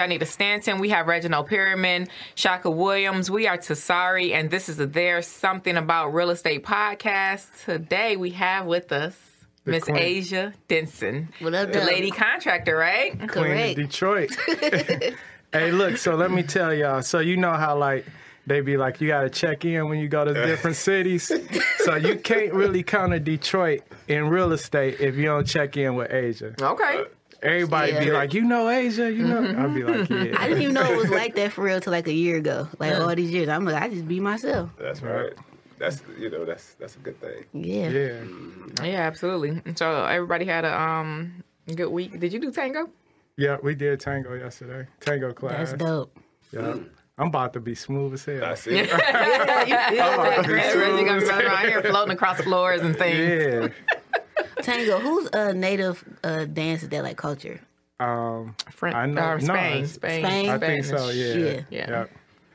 Janita Stanton. We have Reginald Perryman, Shaka Williams. We are Tasari, and this is a There's Something About Real Estate podcast. Today we have with us Miss. Asia Denson, What up, the lady contractor, right? Queen of Correct. Detroit. hey, look, so let me tell y'all. So you know how like they be like you got to check in when you go to different cities. So you can't really come to Detroit in real estate if you don't check in with Asia. Okay. Uh, Everybody be like, you know Asia, you know. I'd be like, yeah. I didn't even know it was like that for real till like a year ago. Like all these years, I'm like, I just be myself. That's right. That's you know that's that's a good thing. Yeah. yeah. Yeah, absolutely. So everybody had a um good week. Did you do tango? Yeah, we did tango yesterday. Tango class. That's dope. Yeah. I'm about to be smooth as hell. I see. Yeah, you Oh, did. Reggie gonna be running around here floating across floors and things. Yeah. Tango, who's a native uh, dance of that like culture? Um, Fran- I know- uh, no, Spain, it's- Spain, Spain? I think so. Yeah. Yeah. Yeah.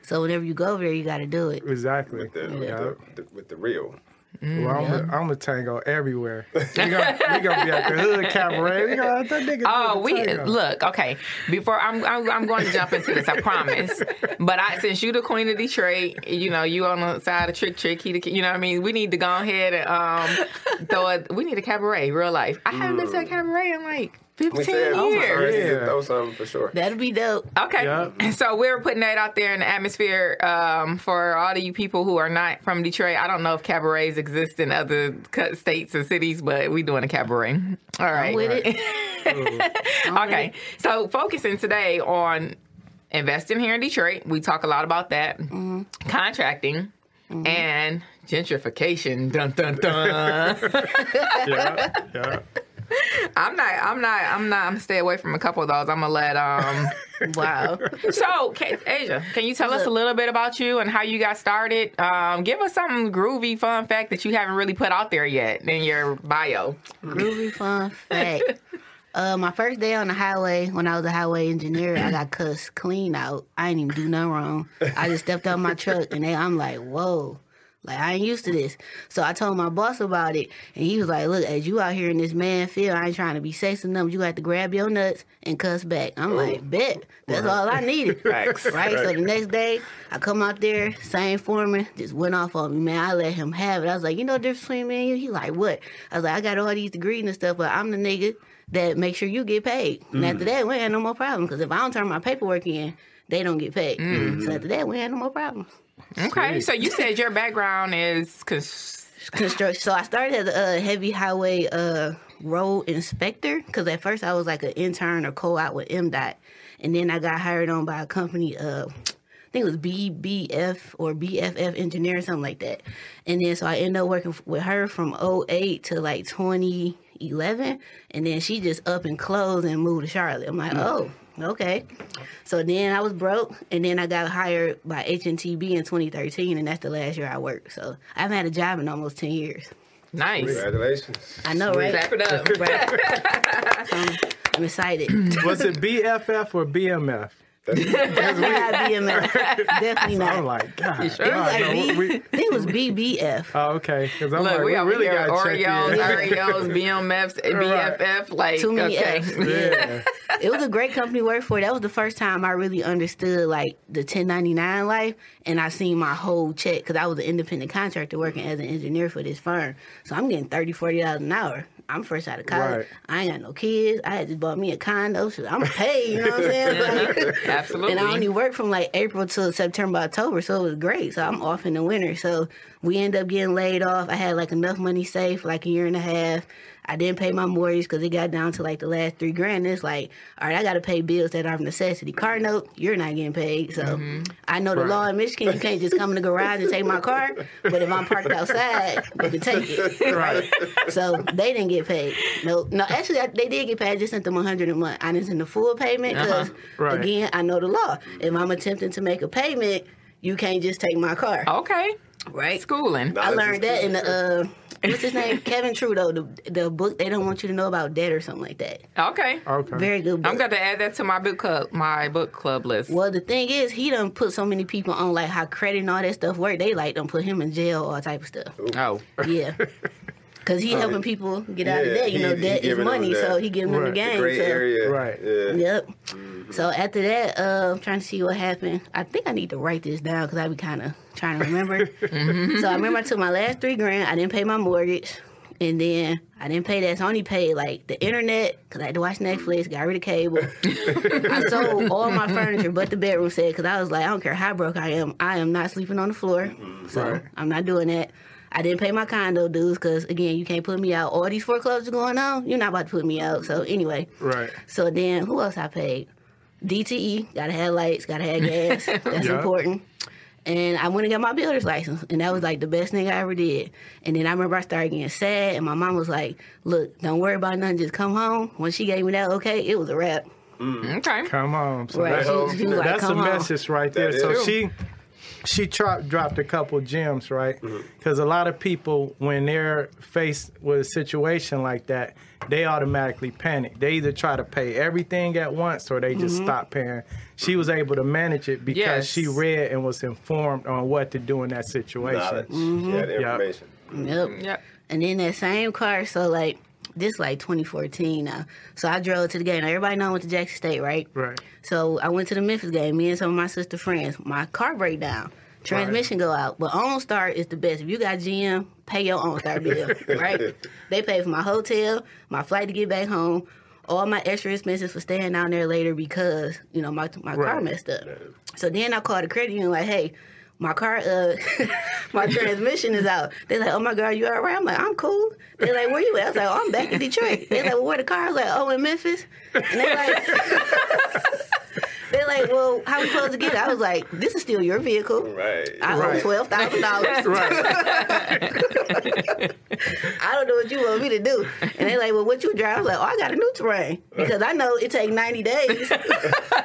So whenever you go over there, you got to do it. Exactly. With the, Yeah. the, the, with the real. Well, I'm, a, I'm a tango everywhere. We gonna, we gonna be at the hood cabaret. We gonna that nigga. Oh, we tango. look okay. Before I'm, I'm, I'm going to jump into this. I promise. But I, since you the queen of Detroit, you know you on the side of Trick Trick. He, the, you know what I mean. We need to go ahead and um, throw it. We need a cabaret, real life. I haven't been to a cabaret in like We 15 said years. Yeah. throw something for sure. That'll be dope. Okay. Yeah. So we're putting that out there in the atmosphere um, for all of you people who are not from Detroit. I don't know if cabarets exist in other states or cities, but we doing a cabaret. All right. I'm with it. Okay. So focusing today on investing here in Detroit. We talk a lot about that. Mm-hmm. Contracting and gentrification. Dun dun dun. Yeah, yeah. I'm not I'm not I'm not I'm gonna stay away from a couple of those. I'm gonna let um Wow. So, can, Asia, can you tell us a little bit about you and how you got started? Um, give us some groovy fun fact that you haven't really put out there yet in your bio. Groovy fun fact. Uh, my first day on the highway, when I was a highway engineer, I got cussed clean out. I ain't even do nothing wrong. I just stepped out my truck, and they, I'm like, whoa. Like, I ain't used to this. So I told my boss about it, and he was like, look, as you out here in this man field, I ain't trying to be sexy enough. You got to grab your nuts and cuss back. I'm like, bet. That's all I needed. Facts. Right? So the next day, I come out there, same foreman, just went off on me, man. I let him have it. I was like, you know the difference between me and you? He like, what? I was like, I got all these degrees and stuff, but I'm the nigga that make sure you get paid. And after that, we ain't no more problem. Because if I don't turn my paperwork in, they don't get paid. So after that, we ain't no more problems. Okay, so you said your background is cons- construction. So I started as a heavy highway uh, road inspector because at first I was like an intern or co-op with MDOT, and then I got hired on by a company. Uh, I think it was BBF or BFF engineer or something like that. And then so I ended up working with her from 08 to like 2011, and then she just up and closed and moved to Charlotte. I'm like, oh. Okay, so then I was broke, and then I got hired by HNTB in 2013, and that's the last year I worked. So I haven't had a job in almost 10 years. nice. Congratulations. I know, right? Wrap it up. Right. So I'm, I'm excited. Was it BFF or BMF? Definitely not BMF. Definitely not. I'm like, God. You sure? it was I like know, B, we- it was BBF. oh, okay. Because I'm Look, like, we, we, over really got to check Oreos, in. Oreos, BMFs, BFF. Like, Too many okay. Fs. Yeah. it was a great company to work for. That was the first time I really understood like the 1099 life, and I seen my whole check because I was an independent contractor working as an engineer for this firm. So I'm getting 30 40 dollars an hour. I'm fresh out of college. Right. I ain't got no kids. I had just bought me a condo. So I'm paid. You know what I'm saying? Like, Absolutely. And I only worked from like April to September, October, so it was great. So I'm off in the winter. So we end up getting laid off. I had like enough money saved for like a year and a half. I didn't pay my mortgage because it got down to like the last three grand. It's like, all right, I got to pay bills that are of necessity. Car note, you're not getting paid. So I know the Right. law in Michigan, you can't just come in the garage and take my car. But if I'm parked outside, they can take it. Right. So they didn't get paid. No, no. Actually, I, they did get paid. I just sent them 100 a month. I didn't send the full payment because, Right. again, I know the law. If I'm attempting to make a payment, you can't just take my car, okay. right? Schooling. I learned that in the uh, what's his name, Kevin Trudeau, the the book. They don't want you to know about debt or something like that. Okay. Okay. Very good book. I'm going to add that to my book club, my book club list. well, the thing is, he done put so many people on like how credit and all that stuff work. They like done put him in jail, all type of stuff. Oh. Yeah. Cause he helping people get out of debt. You he- know, debt is money, so he giving them the Right. game. Gray so. area. Right. Yeah. Yep. Mm-hmm. So after that, uh, I'm trying to see what happened. I think I need to write this down because I be kind of trying to remember. Mm-hmm. So I remember I took my last three grand. I didn't pay my mortgage, and then I didn't pay that. So I only paid like the internet because I had to watch Netflix. Got rid of cable. I sold all my furniture but the bedroom set because I was like, I don't care how broke I am. I am not sleeping on the floor. Mm-hmm. So Right. I'm not doing that. I didn't pay my condo dues because again, you can't put me out. All these foreclosures going on, you're not about to put me out. So anyway, Right. so then, who else I paid? DTE, gotta have lights, gotta have gas. That's Yeah. important. And I went and got my builder's license, and that was like the best thing I ever did. And then I remember I started getting sad, and my mom was like, "Look, don't worry about nothing, just come home." When she gave me that okay, it was a wrap. Mm. Okay. Come on. So Right? that- She, she was like, that's the "Come home." message right there. That So is. she she tra- dropped a couple gems, right? Mm-hmm. Because a lot of people, when they're faced with a situation like that, they automatically panic. They either try to pay everything at once or they just Mm-hmm. stop paying. She was able to manage it because Yes. she read and was informed on what to do in that situation. Knowledge. Mm-hmm. Yeah, the Yeah. information. Yep. Yep. And then that same car, so like this like 2014 now. So I drove to the game. Now, everybody know I went to Jackson State, right? Right. So I went to the Memphis game. Me and some of my sister friends. My car break down. Transmission go out. But OnStar is the best. If you got GM, pay your OnStar bill, right? They pay for my hotel, my flight to get back home, all my extra expenses for staying down there later because you know my my car messed up. So then I called the credit union like, hey. My car, uh, my transmission is out. They're like, "Oh my god, you all right?" I'm like, "I'm cool." They're like, "Where you at?" I was like, "Oh, I'm back in Detroit." They're like, "Well, where the car?" I was like, "Oh, in Memphis." And they're like, they're like, "Well, how are we supposed to get it?" I was like, "This is still your vehicle. Right. I owe Right. twelve thousand dollars. I don't know what you want me to do." And they're like, "Well, what you drive?" I was like, "Oh, I got a new terrain because I know it takes ninety days oh, for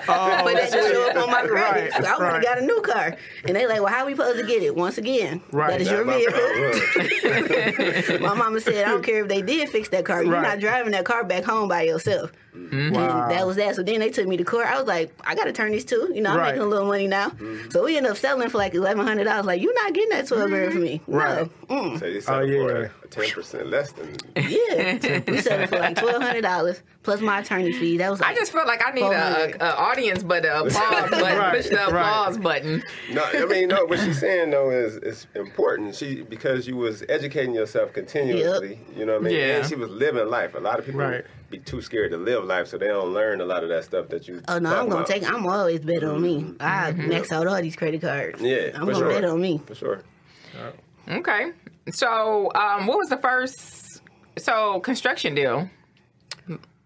Oh, that to show up on my credit. Right, So I would have right. got a new car." And they like, "Well, how are we supposed to get it?" Once again, Right. that is Not your vehicle. My mama said, "I don't care if they did fix that car. You're Right. not driving that car back home by yourself." Wow. And that was that. So then they took me to court. I was like, I got to turn these too. You know, I'm Right. making a little money now. So we ended up selling for like eleven hundred dollars. Like, you're not getting that twelve grand for me. Right. No. Mm. So you Oh, sell yeah. for ten percent less than. Yeah. we sold it for like twelve hundred dollars plus my attorney fee. That was like I just feel like I need a, a, a audience, but a applause button. Right, Push the right. button. No, I mean, no. What she's saying though is is important. She because you was educating yourself continuously. You know what I mean? Yeah. And she was living life. A lot of people Right. Be too scared to live life, so they don't learn a lot of that stuff that you. Oh no, I'm gonna about. take. I'm always bet on me. I max out all these credit cards. Yeah, I'm gonna sure. bet on me. for sure. Okay. So, um, what was the first? So, construction deal.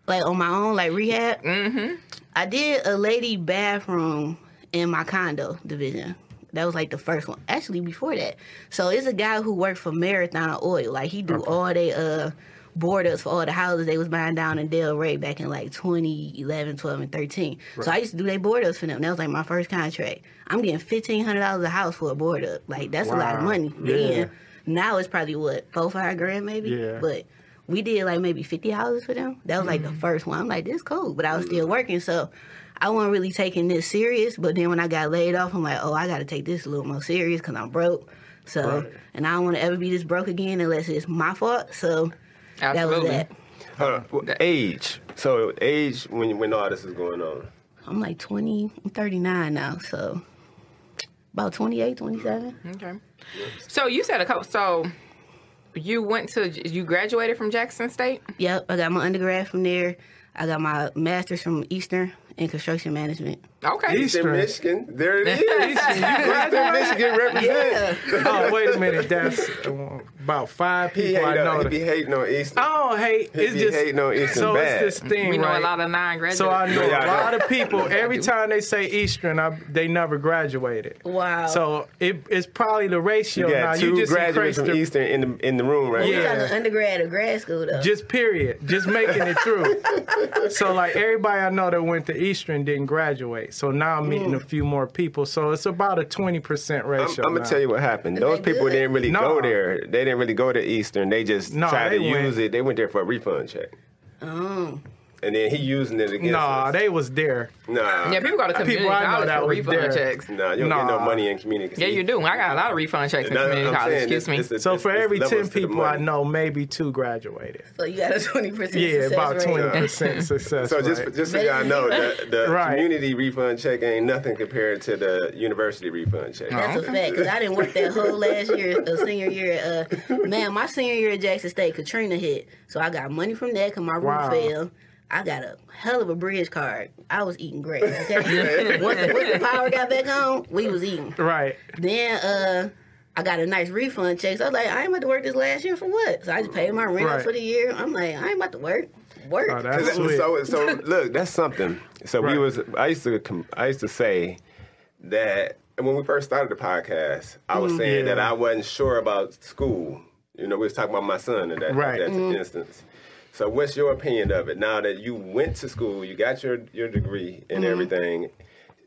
Like on my own, like rehab. Mm-hmm. I did a lady bathroom in my condo division. That was like the first one. Actually, before that. So it's a guy who worked for Marathon Oil. Like he do all they uh board ups for all the houses they was buying down in Delray back in like 2011, 12, and 13. So I used to do they board ups for them. That was like my first contract. I'm getting fifteen hundred dollars a house for a board up. Like that's a lot of money. Yeah. Then now it's probably what four five grand maybe. Yeah. But we did like maybe fifty houses for them. That was like the mm-hmm. first one. I'm like, this cool, but I was still mm-hmm. working, so I wasn't really taking this serious. But then when I got laid off, I'm like, oh, I got to take this a little more serious because I'm broke. So, Right. and I don't want to ever be this broke again unless it's my fault. So that was Absolutely. that. Hold on. Well, age. So age when when all this is going on. I'm like 20, I'm 39 now, so about 28, 27. Okay. So you said a couple. So you went to you graduated from Jackson State. Yep, I got my undergrad from there. I got my master's from Eastern in construction management. Okay. Eastern Eastern. Michigan. There it is. Eastern Michigan represent. oh, wait a minute. That's uh, about five He, people hate I know. on, he that- be hating on Eastern. I don't hate. He It's be just hating on Eastern so bad. it's this thing, We know right? a lot of non-graduates. so I know Yeah, I a know. lot of people. Every time they say Eastern, I, they never graduated. Wow. So it, it's probably the ratio. you now got you just graduates from the- Eastern in the in the room right You Yeah. undergrad or grad school though? Just period. Just making it through. so like everybody I know that went to Eastern didn't graduate. So now I'm meeting a mm. few more people. So it's about a twenty percent I'm, ratio. I'm gonna tell you what happened. Those people didn't really No. go there. They didn't really go to Eastern. They just No, tried they to went- use it. They went there for a refund check. Oh. And then he using it against Nah, us. they was there. nah, Yeah, people got to community I know college that for refund there. checks. nah, you don't get no money in community. Yeah, you do. I got a lot of refund checks in That's community college. saying. Excuse It's- me. it's- So it's- for it's every ten people I know, maybe two graduated. So you got a twenty percent success. Yeah, about twenty percent success. So just just so y'all know that the Right. community refund check ain't nothing compared to the university refund check. That's a fact because I didn't work that whole last year, uh, senior year. Uh, man, my senior year at Jackson State, Katrina hit, so I got money from that because my roof Wow. fell. I got a hell of a bridge card. I was eating great. Okay, once, the, once the power got back on, we was eating. right. Then uh, I got a nice refund check. So I was like, I ain't about to work this last year for what? So I just paid my rent Right. for the year. I'm like, I ain't about to work. Work. Oh, that's So, sweet. so, so look, that's something. So we was. I used to. I used to say that when we first started the podcast, I was saying Yeah. that I wasn't sure about school. You know, we was talking about my son in that, Right. that instance. So, what's your opinion of it now that you went to school, you got your your degree and everything?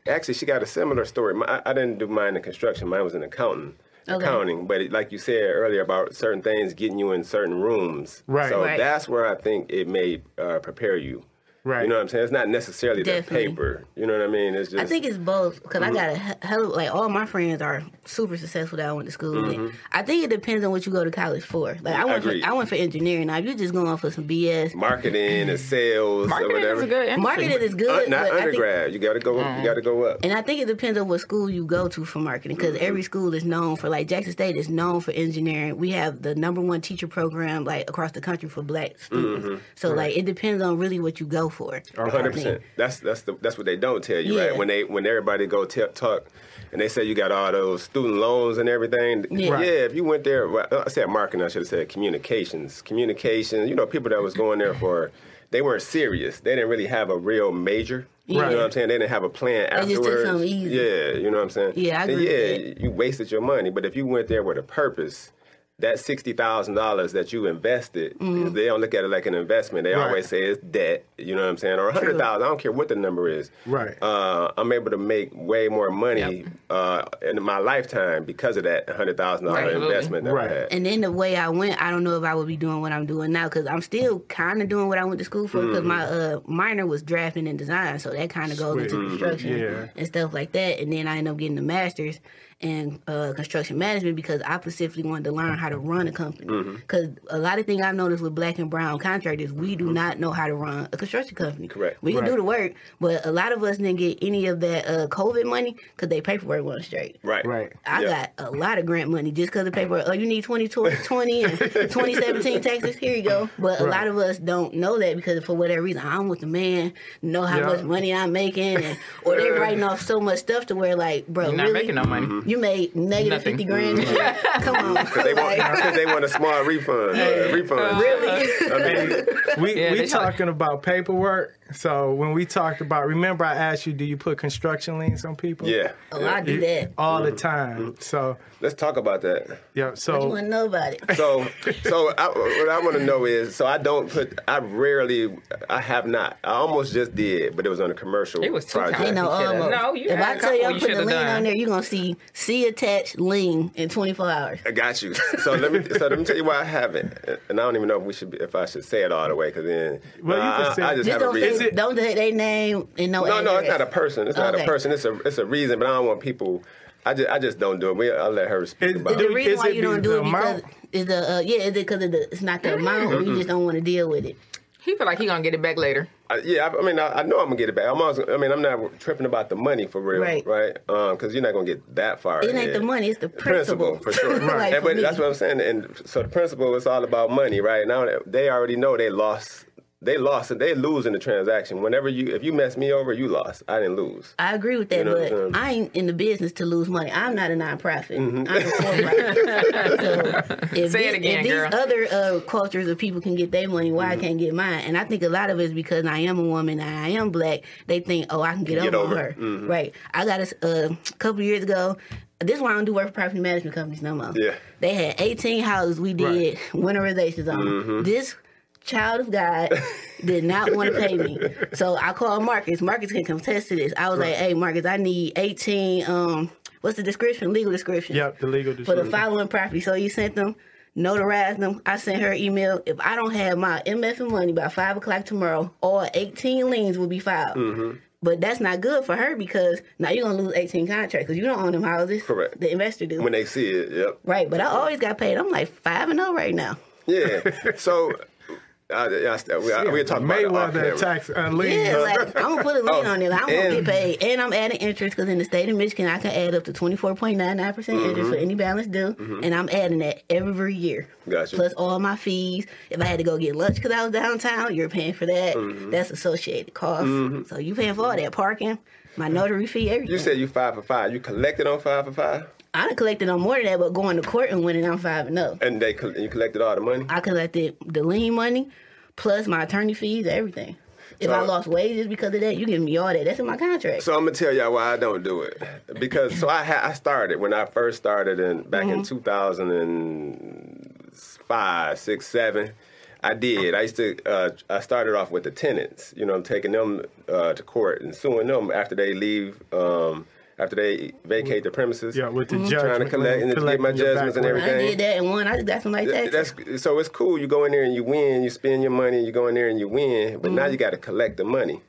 Actually, she got a similar story. My, I didn't do mine in construction. Mine was in accounting. Okay. Accounting, but it, like you said earlier about certain things getting you in certain rooms. Right. So Right. that's where I think it may uh, prepare you. Right. You know what I'm saying? It's not necessarily Definitely. the paper. You know what I mean? It's just. I think it's both because I mm-hmm. got a hell of, like all my friends are super successful that I went to school with. Mm-hmm. I think it depends on what you go to college for. Like I went Agreed. for I went for engineering. Now if you're just going for some BS, marketing and sales or Marketing whatever. is good industry. marketing is Uh, good. not but I think, undergrad. you got to go. You mm-hmm. got to go up. and I think it depends on what school you go to for marketing because every school is known for like Jackson State is known for engineering. We have the number one teacher program like across the country for black students. So like it depends on really what you go for. hundred percent. That's that's the that's what they don't tell you, Yeah. right? When they when everybody go t- talk. And they say you got all those student loans and everything. Yeah. Right. Yeah, if you went there, well, I said marketing. I should have said communications. Communications. You know, people that was going there for, they weren't serious. They didn't really have a real major. You know what I'm saying? They didn't have a plan They just took afterwards. something easy. Yeah, you know what I'm saying? Yeah, I And agree with Yeah, that. you wasted your money. But if you went there with a purpose, that sixty thousand dollars that you invested, Mm-hmm. they don't look at it like an investment. They Right. always say it's debt. You know what I'm saying? Or a hundred thousand. I don't care what the number is. Right. Uh, I'm able to make way more money uh, in my lifetime because of that hundred thousand dollar Right. investment that Right. I had. And then the way I went, I don't know if I would be doing what I'm doing now because I'm still kind of doing what I went to school for because my uh, minor was drafting and design, so that kind of goes Sweet. into construction Yeah. and stuff like that. And then I ended up getting the master's in uh, construction management because I specifically wanted to learn how to run a company. Because a lot of things I've noticed with black and brown contractors, we do not know how to run a construction company. Correct. We can Right. do the work, but a lot of us didn't get any of that uh, COVID money because they paperwork wasn't straight. right. Right. I Yeah. got a lot of grant money just because of paper. Oh, you need 2020 and 2017 taxes. Here you go. But a Right. lot of us don't know that because for whatever reason, I'm with the man, know how Yeah. much money I'm making, and, or they're writing off so much stuff to where like, bro, You're not really? making no money. Mm-hmm. You made negative Nothing. 50 grand. Come on. They want, because they want a small refund. Uh, refund. really? I mean, We Yeah, we they talk- talking about paperwork. So when we talked about, remember I asked you, do you put construction liens on people? yeah. Oh, I do that. all Mm-hmm. the time. So Let's talk about that. yeah. You So want to know about it? So, so I, what I want to know is, so I don't put, I rarely, I have not. I almost just did, but it was on a commercial It was two project. Ain't no You should've- almost. No, you if had I a tell you couple I'm putting a lien done. on there, you're gonna see see attached lien in 24 hours. I got you. So let me, so let me tell you why I haven't, and I don't even know if we should, be, if I should say it all the way, because then, Well, you can I, say- I just Just have a don't reason. say, don't say their name and no. No, no, it's not a person. It's not a person. It's a, it's a reason. But I don't want people. I just, I just don't do it. We, I'll let her speak Is- about The Do- it. reason is why it you don't do it because is the uh, yeah is it because of the it's not the amount or you just don't want to deal with it. He feel like he gonna get it back later. I, yeah, I, I mean, I, I know I'm gonna get it back. I'm also, I mean, I'm not tripping about the money for real, Right. right? Because you're not gonna get that far. It ain't the money, it's the principle. for sure. Like, And, but me. that's what I'm saying. And so the principle is all about money, right? Now they already know they lost. They lost and they lose in the transaction. Whenever you, if you mess me over, you lost. I didn't lose. I agree with that, You know what I'm but I ain't in the business to lose money. I'm not a nonprofit. Mm-hmm. I'm a for-profit. so if Say these, it again, if these other uh, cultures of people can get their money, why Mm-hmm. I can't get mine? And I think a lot of it is because I am a woman and I am black. They think, oh, I can get, Get over, over her. Mm-hmm. Right. I got a uh, couple years ago. This is why I don't do work for property management companies no more. Yeah. They had 18 houses we did winterizations on. Mm-hmm. This child of God did not want to pay me. So I called Marcus. Marcus can contest to this. I was like, hey, Marcus, I need 18, um, what's the description? Legal description. yep, the legal description. For the following property. So you sent them. notarized them. I sent her email. If I don't have my MF and money by five o'clock tomorrow, all 18 liens will be filed. Mm-hmm. But that's not good for her because now you're gonna lose 18 contracts because you don't own them houses. Correct. The investor do. When they see it, yep. right. But I always got paid. I'm like five and zero right now. Yeah. So, uh, yeah, we, we talking about it Mayweather camera. tax uh, lien. Yeah, like I'm gonna put a lien Oh, on it. Like, I'm gonna and- get paid, and I'm adding interest because in the state of Michigan, I can add up to 24.99 percent Mm-hmm. interest for any balance due, and I'm adding that every year. Gotcha. Plus all my fees. If I had to go get lunch because I was downtown, you're paying for that. Mm-hmm. That's associated costs. So you paying for all that parking, my notary fee, everything. You said you five for five. You collected on five for five, I done collected on more than that, but going to court and winning, I'm five and up. and they you collected all the money. I collected the lien money, plus my attorney fees, everything. If So- I lost wages because of that, you give me all that. That's in my contract. So I'm gonna tell y'all why I don't do it because so I ha- I started when I first started in back in 2005, six, seven. I did. I used to. Uh, I started off with the tenants. You know, I'm taking them uh, to court and suing them after they leave. Um, after they vacate the premises. Yeah, with the Mm-hmm. judgment. Trying to collect and to get my your judgments and everything. rent. I did that and won. I just got somebody taxes. That's so it's cool. You go in there and you win. You spend your money. You go in there and you win. But now Mm-hmm. you got to collect the money.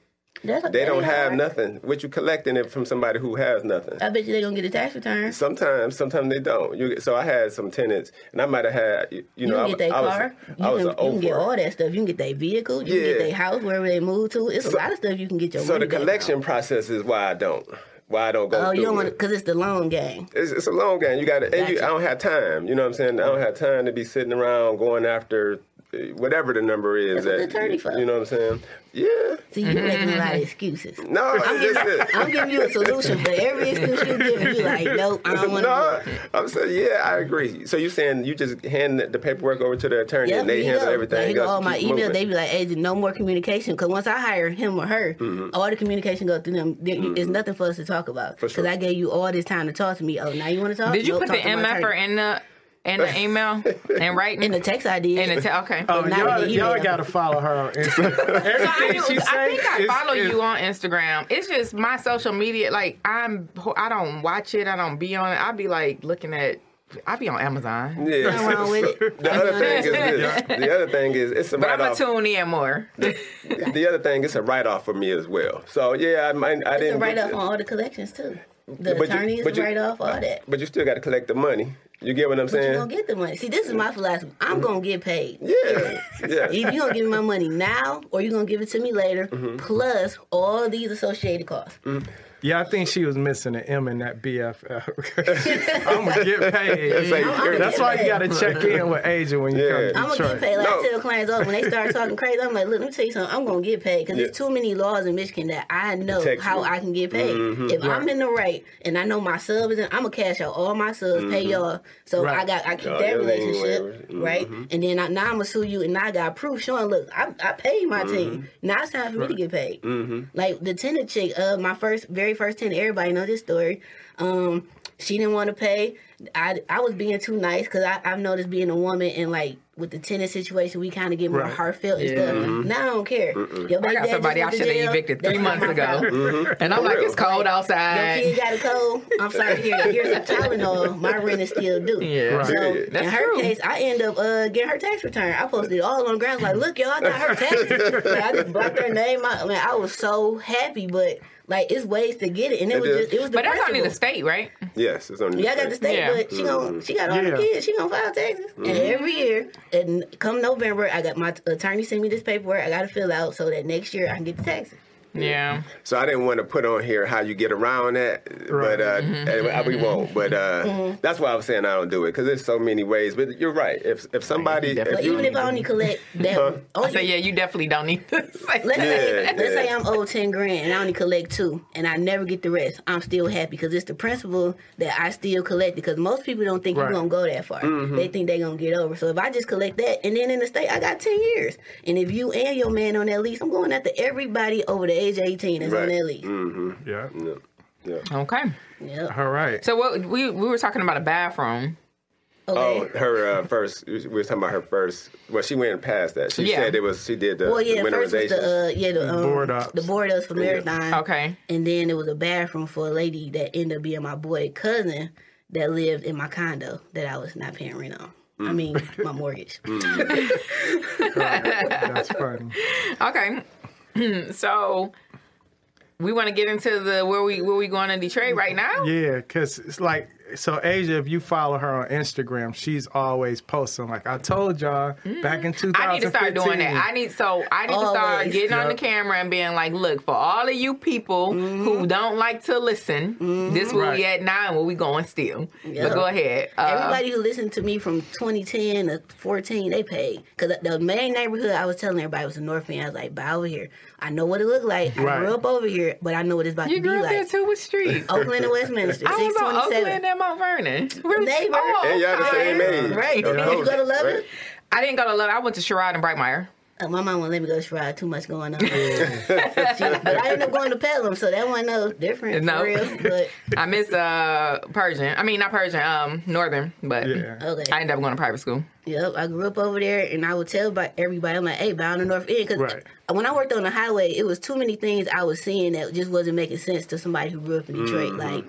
That's, They don't ain't have hard. nothing. What you collecting it from somebody who has nothing. I bet you they gonna get a tax return. Sometimes, sometimes they don't. You, so I had some tenants, and I might have had, you, you You know, can get I, their car. I You can, you can get all that stuff. You can get their vehicle. You Yeah. can get their house wherever they move to. It's So- a lot of stuff you can get your So money the collection on. process is why I don't. Why I don't go. Oh, you don't want it. because it's the long game. It's, it's a long game. You got to, and you, I don't have time. You know what I'm saying? I don't have time to be sitting around going after whatever the number is. That's what the that- attorney for. You know what I'm saying? Yeah. See, you're making a lot of excuses. No, it's just it. I'm giving you a solution for every excuse you give. You like, nope, I don't want to No, do it. I'm saying yeah, I agree. So you're saying you just hand the paperwork over to the attorney Yep, and they handle go. everything? Like, here go all my email. emails. moving? They be like, "Hey, no more communication." Because once I hire him or her, all the communication go through them. There, It's nothing for us to talk about. Mm-hmm. Because sure. I gave you all this time to talk to me. Oh, now you want to talk? Did you Nope, put the talk to MF or in the in the email and writing in the text I did? in the te- okay. Oh, not y'all, in the y'all gotta follow her on Instagram. So I, do, she I say think I is- follow is- you on Instagram. It's just my social media. Like I'm, I don't watch it. I don't be on it. I'd be like looking at. I'd be on Amazon. Yeah. Nothing wrong with it. The other thing is this. The other thing is it's a But I'm write gonna off. tune in more. The other thing it's a write off for me as well. So yeah, I might, I It's a didn't write get off on all the collections too. The But you- attorney is but you- write off, all that. But you still got to collect the money. You get what I'm But you saying? gonna get the money. See, this is my philosophy. I'm gonna get paid. yeah. Yeah. Either you gonna give me my money now, or you are gonna give it to me later, Mm-hmm. plus all these associated costs. Yeah, I think she was missing an M in that BFF. I'm gonna get paid. like, I'm- I'm That's getting why you gotta check in with Asia when you Yeah. come I'm to gonna get Detroit. paid. Like No. I tell clients, oh, when they start talking crazy, I'm like, look, let me tell you something. I'm gonna get paid because there's too many laws in Michigan that I know how you. Mm-hmm. I can get paid. If I'm in the right and I know my subs, and I'm gonna cash out all my subs, pay y'all. So Right. I got I keep Oh, that your lien relationship, right? And then I, now I'm gonna sue you, and I got proof showing, look, I, I paid my team. Now it's time for me to get paid. Like the tenant chick, uh, my first, very first tenant. Everybody know this story. Um, she didn't want to pay. I I was being too nice because I I've noticed being a woman and like with the tenant situation, we kind of get more Right. heartfelt and Yeah. stuff. Now I don't care. Your I baby got dad somebody I should have evicted three months my ago, problem. and I'm like, real. it's cold outside. Your outside. kid got a cold. I'm sorry. Here, here's some Tylenol. My rent is still due. Yeah, Right. So That's in her true. case, I end up uh, getting her tax return. I posted it all on the ground. Like, look, y'all, I got her taxes. Like, I just blocked her name. I, man, I was so happy, but like, it's ways to get it, and it, It was is. just it was the But that's only the state, right? Yes, it's on the Yeah, I got the state, Yeah. but she gon' she got all Yeah. the kids. She gonna file taxes, and mm-hmm. every year, and come November, I got my attorney send me this paperwork. I got to fill out so that next year I can get the taxes. Yeah. So I didn't want to put on here how you get around that, Right. but uh, and we won't. But uh, that's why I was saying I don't do it because there's so many ways. But you're right. If if somebody, Right, if But you, even if I only collect that, Huh? only, I say, yeah, you definitely don't need to say Let's, that. say, Yeah, let's say. I'm owed ten grand and I only collect two, and I never get the rest. I'm still happy because it's the principle that I still collect. Because most people don't think Right. you're gonna go that far. Mm-hmm. They think they're gonna get over. So if I just collect that, and then in the state I got ten years, and if you and your man on that lease, I'm going after everybody over the age of eighteen that's on Right. that lease. Mm-hmm. Yeah. yeah, yeah. Okay. Yep. All right. So what we we were talking about a bathroom. Oh, Okay. her uh, first. We were talking about her first. Well, she went past that. She Yeah. said it was. She did the, well, yeah. the First was the uh, yeah the um, board ups. the board ups for marathon. Okay. And then it was a bathroom for a lady that ended up being my boy cousin that lived in my condo that I was not paying rent on. I mean, my mortgage. That's funny. Okay. so we want to get into the where we where we going in Detroit right now? Yeah, because it's like so Asia, if you follow her on Instagram, she's always posting. Like I told y'all back in 2015. Mm. I need to start doing that. I need so I need to start Always. getting on the camera and being like, look, for all of you people who don't like to listen, this where we Right. at now and where we going still. Yep. But go ahead. Uh, Everybody who listened to me from 2010 to 14, they paid. Because the main neighborhood I was telling everybody was the North End. I was like, buy over here. I know what it looked like. I Right. grew up over here, but I know what it's about you to be grew up there too with street. Oakland and Westminster, I was on Oakland and Mount Vernon. We're- Neighbor. And y'all the same age. Right. Did you go to Lubbock? right? I didn't go to Love. I went to Sherrod and Brightmeyer. Uh, my mom won't let me go to Sherrod. Too much going on. She- but I ended up going to Pelham, so that wasn't no different No. for real. But I miss uh Pershing. I mean not Pershing, um Northern, but Yeah. okay. I ended up going to private school. Yep, I grew up over there, and I would tell about everybody, I'm like, hey, bound the North End. Because Right. when I worked on the highway, it was too many things I was seeing that just wasn't making sense to somebody who grew up in Detroit. Like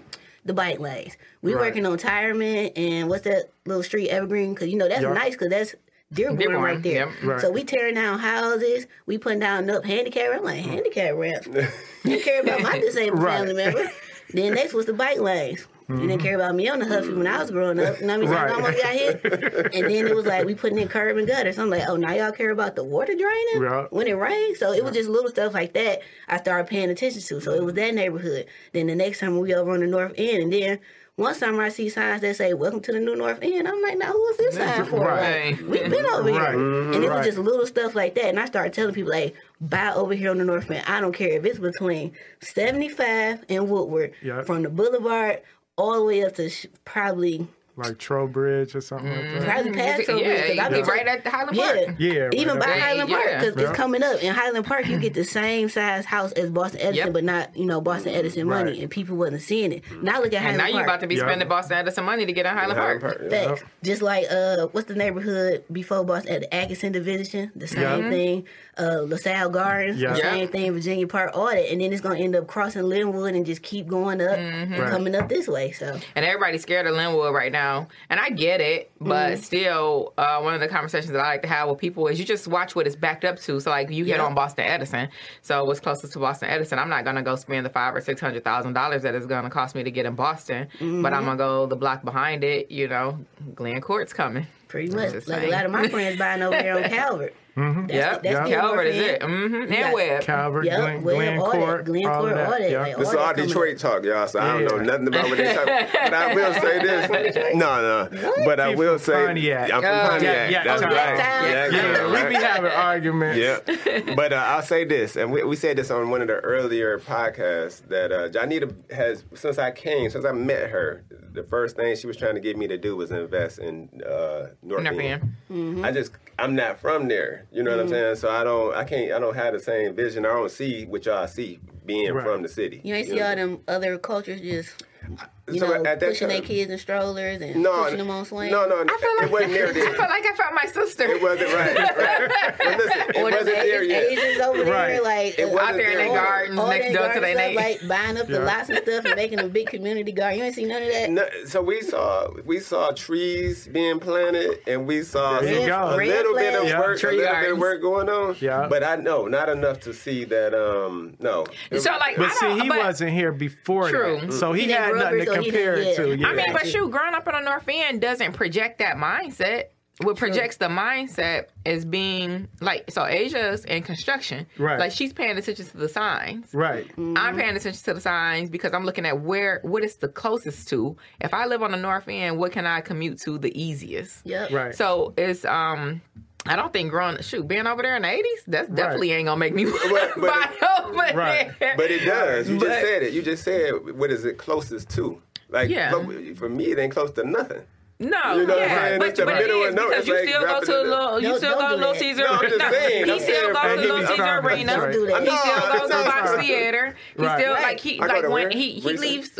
the bike lanes. We Right. working on Tireman, and what's that little street, Evergreen? Because, you know, that's Yep. nice because that's Dearborn, Dearborn, right there. yep. Right. So we tearing down houses, we putting down up handicap. I'm like, mm. handicap ramp? you care about my disabled Right. family member. Then next was the bike lanes. You didn't mm-hmm. care about me on the Huffy when I was growing up. You know what I mean? So I Right. almost got hit. And then it was like we putting in curb and gutter. So I'm like, oh, now y'all care about the water draining Yeah. when it rains. So it was just little stuff like that I started paying attention to. So it was that neighborhood. Then the next time we over on the north end, and then one summer I see signs that say "Welcome to the new North End." I'm like, now who's this sign for? Right. Like, we've been over Right. here, and it Right. was just little stuff like that. And I started telling people, like, buy over here on the North End. I don't care if it's between 75 and Woodward, Yeah. from the Boulevard all the way up to probably like Trowbridge or something like that. probably past over yeah, there, 'cause I you be be right at Highland yeah, Park. Yeah, even by right. Highland Park because Yeah. it's coming up. In Highland Park, you get the same size house as Boston Edison, Yep. but not you know Boston Edison money, and people wasn't seeing it. Now look at And Highland now you're about to be Yeah. spending Boston Edison money to get in Highland Highland Park. Park, yeah. Facts. Just like uh, what's the neighborhood before Boston at the Atkinson Division? The same Yeah. thing. Uh, LaSalle Gardens, Yeah. the Yeah. same thing. Virginia Park, all that, and then it's gonna end up crossing Linwood and just keep going up and Right. coming up this way. So And everybody's scared of Linwood right now. And I get it, but Mm-hmm. still, uh, one of the conversations that I like to have with people is you just watch what it's backed up to. So, like, you hit Yeah. on Boston Edison. So, what's closest to Boston Edison? I'm not going to go spend the five or six hundred thousand dollars that it's going to cost me to get in Boston, Mm-hmm. but I'm going to go the block behind it. You know, Glynn Court's coming. pretty much, like a lot of my friends buying over there on Calvert. That's, Yep, that's Yep. Calvert is it. Mm-hmm. And Webb. Calvert, Yep, Glynn, Webb, Glynn all that, Court, Glynn all Court, that. all that, Yeah. like, This is all all coming Detroit up. talk, y'all. So I don't know nothing about what they talk. But I will say this. No, no. But I will from say Pontiac. I'm from Oh, Pontiac. yeah, yeah. That's Oh, right. that? Yeah, Yeah, yeah, we be having arguments. Yeah, but uh, I'll say this, and we, we said this on one of the earlier podcasts that uh, Janita has since I came, since I met her, the first thing she was trying to get me to do was invest in uh, North North End. End. I just I'm not from there, you know what I'm mm-hmm. saying? So I don't I can't I don't have the same vision. I don't see what y'all see being Right. from the city. You ain't see know? all them other cultures just you So know at that pushing their kids in strollers and No, pushing them on swings. no, no, I feel it like wasn't there. I then. feel like I found my sister. It wasn't right. right. But listen, it Or wasn't them there Asians, yet. Asians over there, Right. like It uh, wasn't Out there in there their gardens all next that door to their stuff, neighbor. like buying up the Yeah. lots and stuff and making a big community garden. You ain't see none of that. No, so we saw we saw trees being planted, and we saw some- a little bit of flags. Yeah, work, a tree little bit of work going on. Yeah. but I know not enough to see that. Um, no. So, like, But I see, he but, wasn't here before True. that, so he, He had nothing to here, so he compare it to. yeah. Yeah. I mean, but Gotcha. shoot, growing up in the North End doesn't project that mindset. What projects the mindset is being like so. Asia's in construction, Right. Like she's paying attention to the signs. right. I'm paying attention to the signs because I'm looking at where what is the closest to. If I live on the North End, what can I commute to the easiest? Yep. Right. So it's um. I don't think growing shoot being over there in the 80s that definitely ain't gonna make me But- but buy over Right. there. But it does. You But- just said it. You just said what is it closest to? Like Yeah. for me, it ain't close to nothing. No, You know what I'm yeah, saying? but, It's the but it middle is no- because it's you like still go to it in- little, you Don't- still don't go to Little. Caesar. No, I'm just saying, he still goes to me. Little Caesar farming. Arena. Right. do that. He still goes to not Fox right. Theater. He still like he like when he he leaves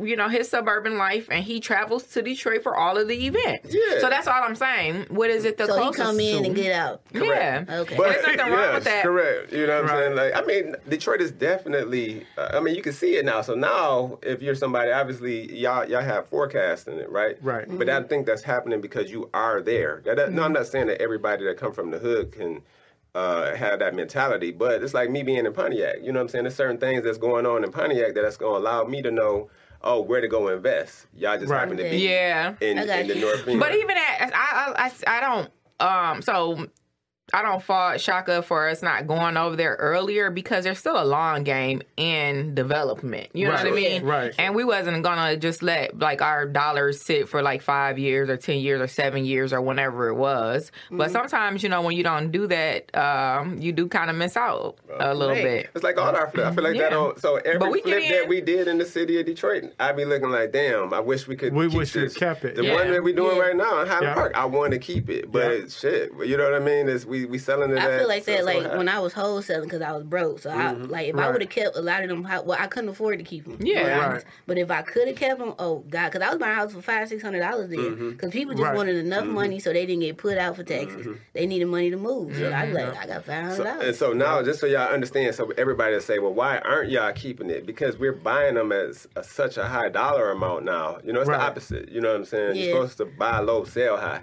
you know his suburban life and he travels to Detroit for all of the events. Yeah. So that's all I'm saying. What is it the So he closest come in to? and get out. Yeah. Okay. But There's nothing wrong yes, with that. correct. You know what I'm saying? Like, I mean, Detroit is definitely. Uh, I mean, you can see it now. So now, if you're somebody, obviously, y'all y'all have forecasting it, right? Right. But I think that's happening because you are there. That, that- No, I'm not saying that everybody that come from the hood can uh, have that mentality, but it's like me being in Pontiac. You know what I'm saying? There's certain things that's going on in Pontiac that that's going to allow me to know, oh, where to go invest. Y'all just Right. happen to be Yeah. in, I got in the. North But even at I, I I I don't um so I don't fault Shaka for us not going over there earlier because there's still a long game in development. You know what I mean? right. And we wasn't gonna just let like our dollars sit for like five years or ten years or seven years or whenever it was. Mm-hmm. But sometimes you know when you don't do that, um, you do kind of miss out a little Right. bit. It's like all our flip. I feel like that Yeah. on. So every But we flip get that we did in the city of Detroit, I'd be looking like, damn. I wish we could. We keep wish we kept it. The Yeah. one that we're doing Yeah. right now in Highland Yeah. Park, I want to keep it, but Yeah. shit, you know what I mean? Is we we selling it. I feel like that, like high. when I was wholesaling because I was broke. So I mm-hmm. like if I would have kept a lot of them, hou- well, I couldn't afford to keep them. Yeah. Right. But if I could have kept them, oh god, because I was buying houses for five, six hundred dollars there. Because mm-hmm. people just Right. wanted enough mm-hmm. money so they didn't get put out for taxes. They needed money to move. So I was like, I got five hundred So, and so now, just so y'all understand, so everybody will say, well, why aren't y'all keeping it? Because we're buying them as a, such a high dollar amount now. You know, it's Right. the opposite. You know what I'm saying? Yeah. You're supposed to buy low, sell high.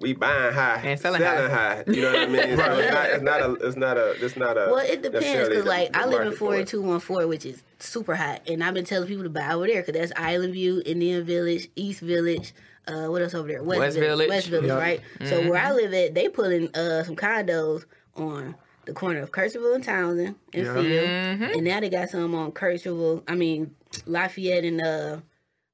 We buying high And selling selling high. You know what I mean? So it's not. It's not a. It's not a. It's not a. Well, it depends because the- like the I live in market for it. 4214, which is super hot, and I've been telling people to buy over there because that's Island View, Indian Village, East Village. Uh, what else over there? West Village. West Village, Yeah. right? So where I live at, they putting uh some condos on the corner of Kercheval and Townsend and Yeah. Field, Mm-hmm. and now they got some on Kercheval. I mean Lafayette and uh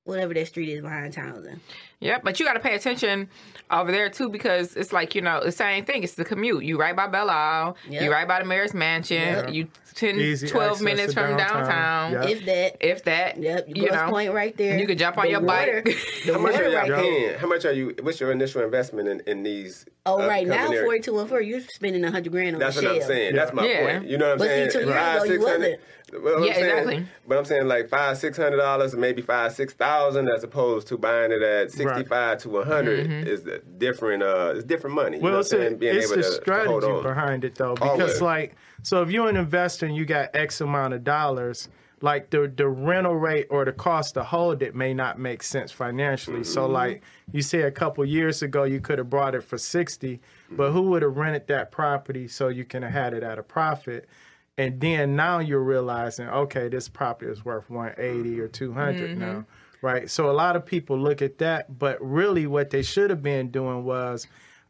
whatever that street is behind Townsend. Yeah, but you got to pay attention over there too because it's like you know the same thing. It's the commute. You right by Belle Isle. Yep. You right by the mayor's mansion. Yep. You 10, Easy 12 minutes from downtown. downtown. Yep. If that, If that, yep, you Grosse know, Point right there. you could jump on The your water- bike. The How much water are y'all right there. paying? How much are you? What's your initial investment in, in these? Oh, uh, right now, upcoming areas? 4214, you're spending 100 grand on That's a what I'm shell. saying. That's my Yeah. point. You know what I'm But see, saying? two years Five, ago, you wasn't. Well, Yeah, saying, exactly. But I'm saying like five, six hundred dollars, maybe five, six thousand, as opposed to buying it at sixty-five to one Mm-hmm. is the different. Uh, it's different money. You know Well, what it's I'm a, saying? Being it's able a to- to strategy on. behind it though, because Always. like, so if you're an investor and you got X amount of dollars, like the the rental rate or the cost to hold it may not make sense financially. So Mm-hmm. like you say, a couple years ago you could have brought it for sixty, but who would have rented that property so you can have had it at a profit? And then now you're realizing, okay, this property is worth 180 or 200 mm-hmm. now, right? So a lot of people look at that, but really what they should have been doing was,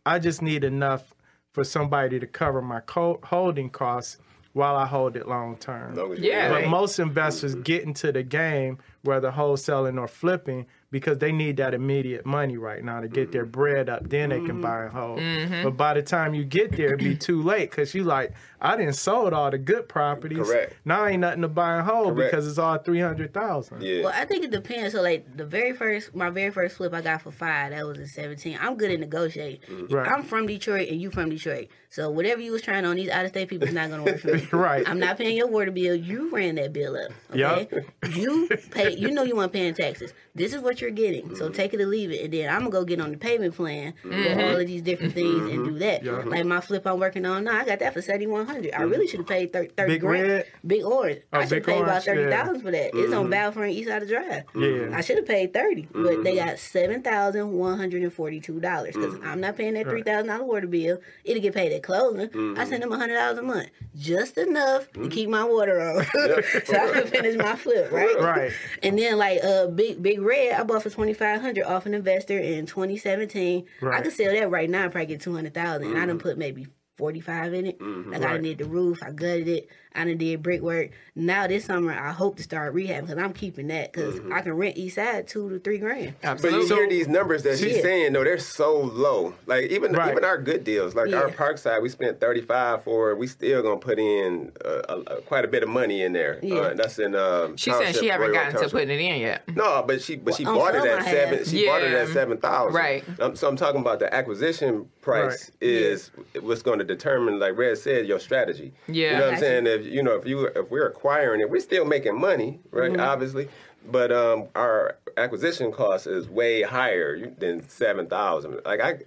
I just need enough for somebody to cover my co- holding costs while I hold it long term. As long as you- Yeah. But most investors mm-hmm. get into the game, whether wholesaling or flipping, because they need that immediate money right now to get their mm-hmm. bread up. Then they can mm-hmm. buy and hold. Mm-hmm. But by the time you get there, it'd be too late because you like, I didn't sold all the good properties. Correct. Now ain't nothing to buy and hold Correct. because it's all three hundred thousand. Yeah. Well, I think it depends. So, like the very first, my very first flip I got for five. That was in seventeen. I'm good at negotiating. Mm-hmm. Right. I'm from Detroit, and you from Detroit. So whatever you was trying on these out of state people is not going to work for me. Right. I'm not paying your water bill. You ran that bill up. Okay. You pay. You know you want paying taxes. This is what you're getting. So mm-hmm. take it or leave it. And then I'm gonna go get on the payment plan for mm-hmm. all of these different things and do mm-hmm. that. Like my flip I'm working on now, I got that for seventy one hundred. I really should have paid thir- thirty Big grand. Red? Big orange. Oh, I should Big pay about Orange, thirty yeah. for that. It's on Battlefront East Side of Drive. Yeah. I should have paid thirty, but they got seven thousand one hundred and forty-two dollars because mm. I'm not paying that three thousand dollar water bill. It'll get paid at closing. I send them hundred dollars a month, just enough to keep my water on, so I can finish my flip, right? Right. And then like uh, big big red, I bought for twenty five hundred off an investor in 2017. I could sell that right now and probably get two hundred thousand. And I done put maybe. 45 in it. Like I Right. done did the roof, I gutted it, I done did brickwork. Now this summer I hope to start rehab because I'm keeping that because I can rent east side two to three grand. But you Absolutely. hear these numbers that she's Yeah. saying, though, they're so low. Like even Right. even our good deals, like our Yeah. Parkside, we spent thirty five for. We still gonna put in uh, a, a, quite a bit of money in there. Yeah. Uh, that's in. Um, She said she Township, haven't Royal gotten to putting it in yet. No, but she but she Well, bought it at seven. have. She bought it Yeah. at seven thousand. Right. Um, so I'm talking about the acquisition price Right. is what's going to determine, like Red said, your strategy. Yeah. You know what I'm saying? If you know if you if we're acquiring it, we're still making money, right? Mm-hmm. Obviously. But um, our acquisition cost is way higher than seven thousand. Like I,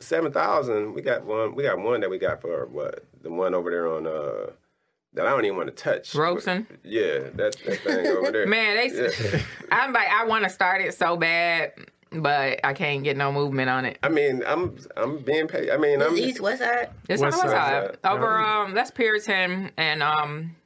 seven thousand. We got one. We got one that we got for what? The one over there on uh, that I don't even want to touch. Robeson? Yeah, that, that thing over there. Man, they. Yeah. I'm like, I want to start it so bad. But I can't get no movement on it. I mean, I'm I'm being paid. I mean, I'm East West Side. It's on the West west side. side. Over um that's Pearson and um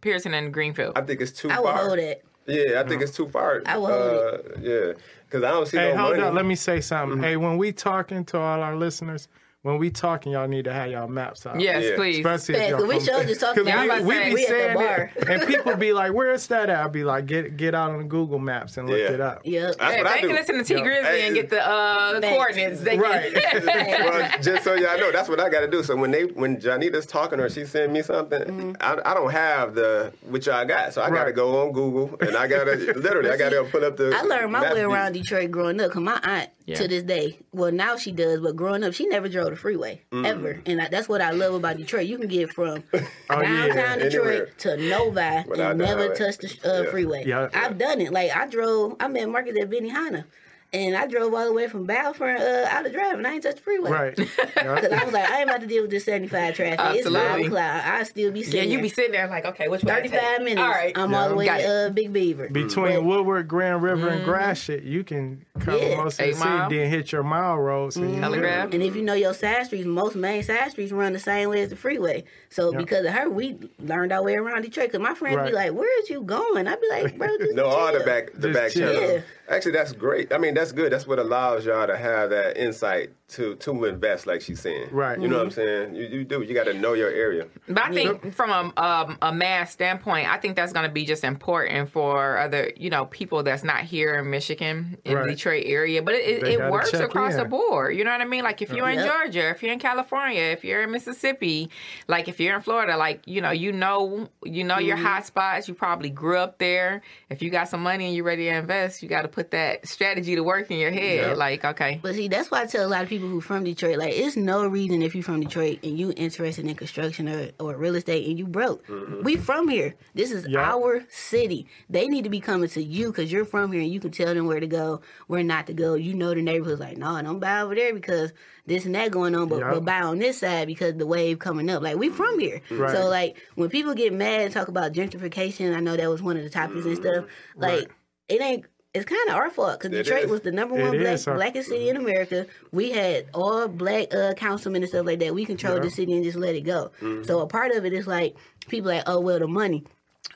Pearson and Greenfield. I think it's too far. I would far. hold it. Yeah, I think it's too far. I will uh, Yeah, because I don't see Hey, no hold money. up. Let me say something. Hey, when we talking to all our listeners, when we talking, y'all need to have y'all maps out. yes, Yeah. please. Especially if y'all 'cause we from- sure just talking 'cause Yeah, I'm about about we, we say, be we at the saying bar. it, and people be like, "Where's that at?" I'll be like, "Get get out on Google Maps and look Yeah. it up." Yep. That's Hey, what they I do. can listen to T Yeah. Grizzly Hey, and get the uh, coordinates. They Right. well, just so y'all know, that's what I got to do. So when they when Janita's talking or she send me something, Mm-hmm. I, I don't have the which y'all got, so I got to go on Google and I got to literally I got to pull up the. I learned my map way around Detroit growing up because my aunt, Yeah. to this day, well, now she does, but growing up, she never drove the freeway Mm. ever. And I, that's what I love about Detroit. You can get from Oh, yeah. downtown Anywhere. Detroit to Novi Without and never highway. touch the uh, Yeah. freeway. Yeah. I've done it. Like, I drove, I met Marcus at Benihana. And I drove all the way from Balfour uh, out of driving. I ain't touched the freeway. Right. Yeah. Because I was like, I ain't about to deal with this 75 traffic. It's 5 Absolutely. o'clock. I still be sitting yeah, you there. be sitting there like, okay, which way? I take? 35 minutes. All right. I'm all the way Got to uh, Big Beaver. Between Woodward, Grand River, and Gratiot, you can cover Yeah. most of the Eight city, then hit your mile roads. and you Telegraph. good. And if you know your side streets, most main side streets run the same way as the freeway. So Yeah. because of her, we learned our way around Detroit. Cause my friends Right. be like, "Where is you going?" I'd be like, "Bro, just No, all the back the Just back chill. channels. Yeah. Actually, that's great. I mean, that's good. That's what allows y'all to have that insight to to invest, like she's saying. Right. You know what I'm Mm-hmm. saying? You, you do. You got to know your area. But I think from a um, a mass standpoint, I think that's going to be just important for other, you know, people that's not here in Michigan, in Right. the Detroit area. But it, it, it works across in. the board. You know what I mean? Like if you're in Yep. Georgia, if you're in California, if you're in Mississippi, like if you're in Florida, like you know, you know, you know your hot spots. You probably grew up there. If you got some money and you're ready to invest, you got to put that strategy to work in your head. Yep. Like, okay, But see, that's why I tell a lot of people who from Detroit, like, it's no reason if you from Detroit and you interested in construction or, or real estate and you broke. We from here. This is Yeah. our city. They need to be coming to you because you're from here and you can tell them where to go, where not to go. You know the neighborhood's like, no, don't buy over there because this and that going on, but, Yeah. but buy on this side because the wave coming up. Like, we from here. Right. So, like, when people get mad and talk about gentrification, I know that was one of the topics and stuff. Mm-hmm. Like, Right. it ain't. It's kind of our fault because Detroit is. was the number It one black, our- blackest city in America. We had all black uh, councilmen and stuff like that. We controlled Yeah. the city and just let it go. Mm-hmm. So a part of it is like people like, oh well, the money.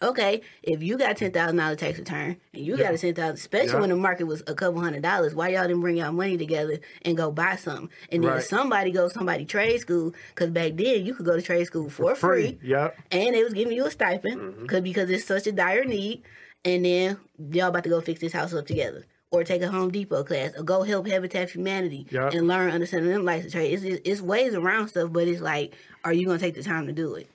Okay, if you got ten thousand dollar tax return and you got a ten thousand, especially Yeah. when the market was a couple hundred dollars, why y'all didn't bring y'all money together and go buy something? And then Right. somebody go somebody trade school because back then you could go to trade school for free Yep. and they was giving you a stipend Mm-hmm. 'cause- because it's such a dire need. And then y'all about to go fix this house up together, or take a Home Depot class, or go help Habitat for Humanity Yep. and learn understanding them license trade. It's, it's it's ways around stuff, but it's like, are you gonna take the time to do it?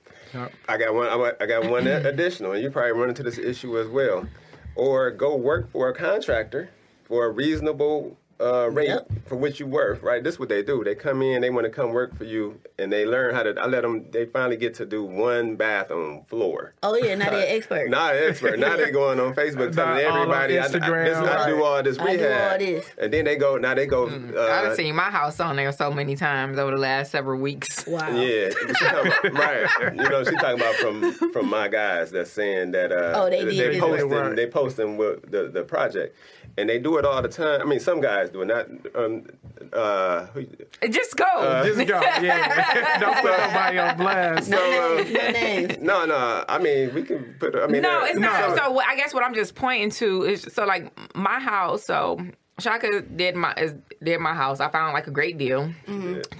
I got one. I got one additional, and you probably run into this issue as well. Or go work for a contractor for a reasonable uh, rate Yep. for which you worth. Right. This is what they do. They come in. They want to come work for you, and they learn how to. I let them. They finally get to do one bathroom floor. Oh yeah, now they're expert. Not an expert. now they going on Facebook telling Not all on everybody, I, I, Instagram. this, I do all this I do all this. And then they go. Now they go. I've Uh, seen my house on there so many times over the last several weeks. wow. Yeah, about, right. You know, she talking about from from my guys that's saying that uh, Oh, they did they this. posting Right. they posting with the the project, and they do it all the time. I mean, some guys do it. Not um uh Just go. Just go. Yeah. Don't put nobody on blast. No So, uh, no no no. I mean, we can put. I mean, no, uh, it's not. no. So what, I guess what I'm just pointing to is so like my house. So Shaka did my did my house. I found like a great deal.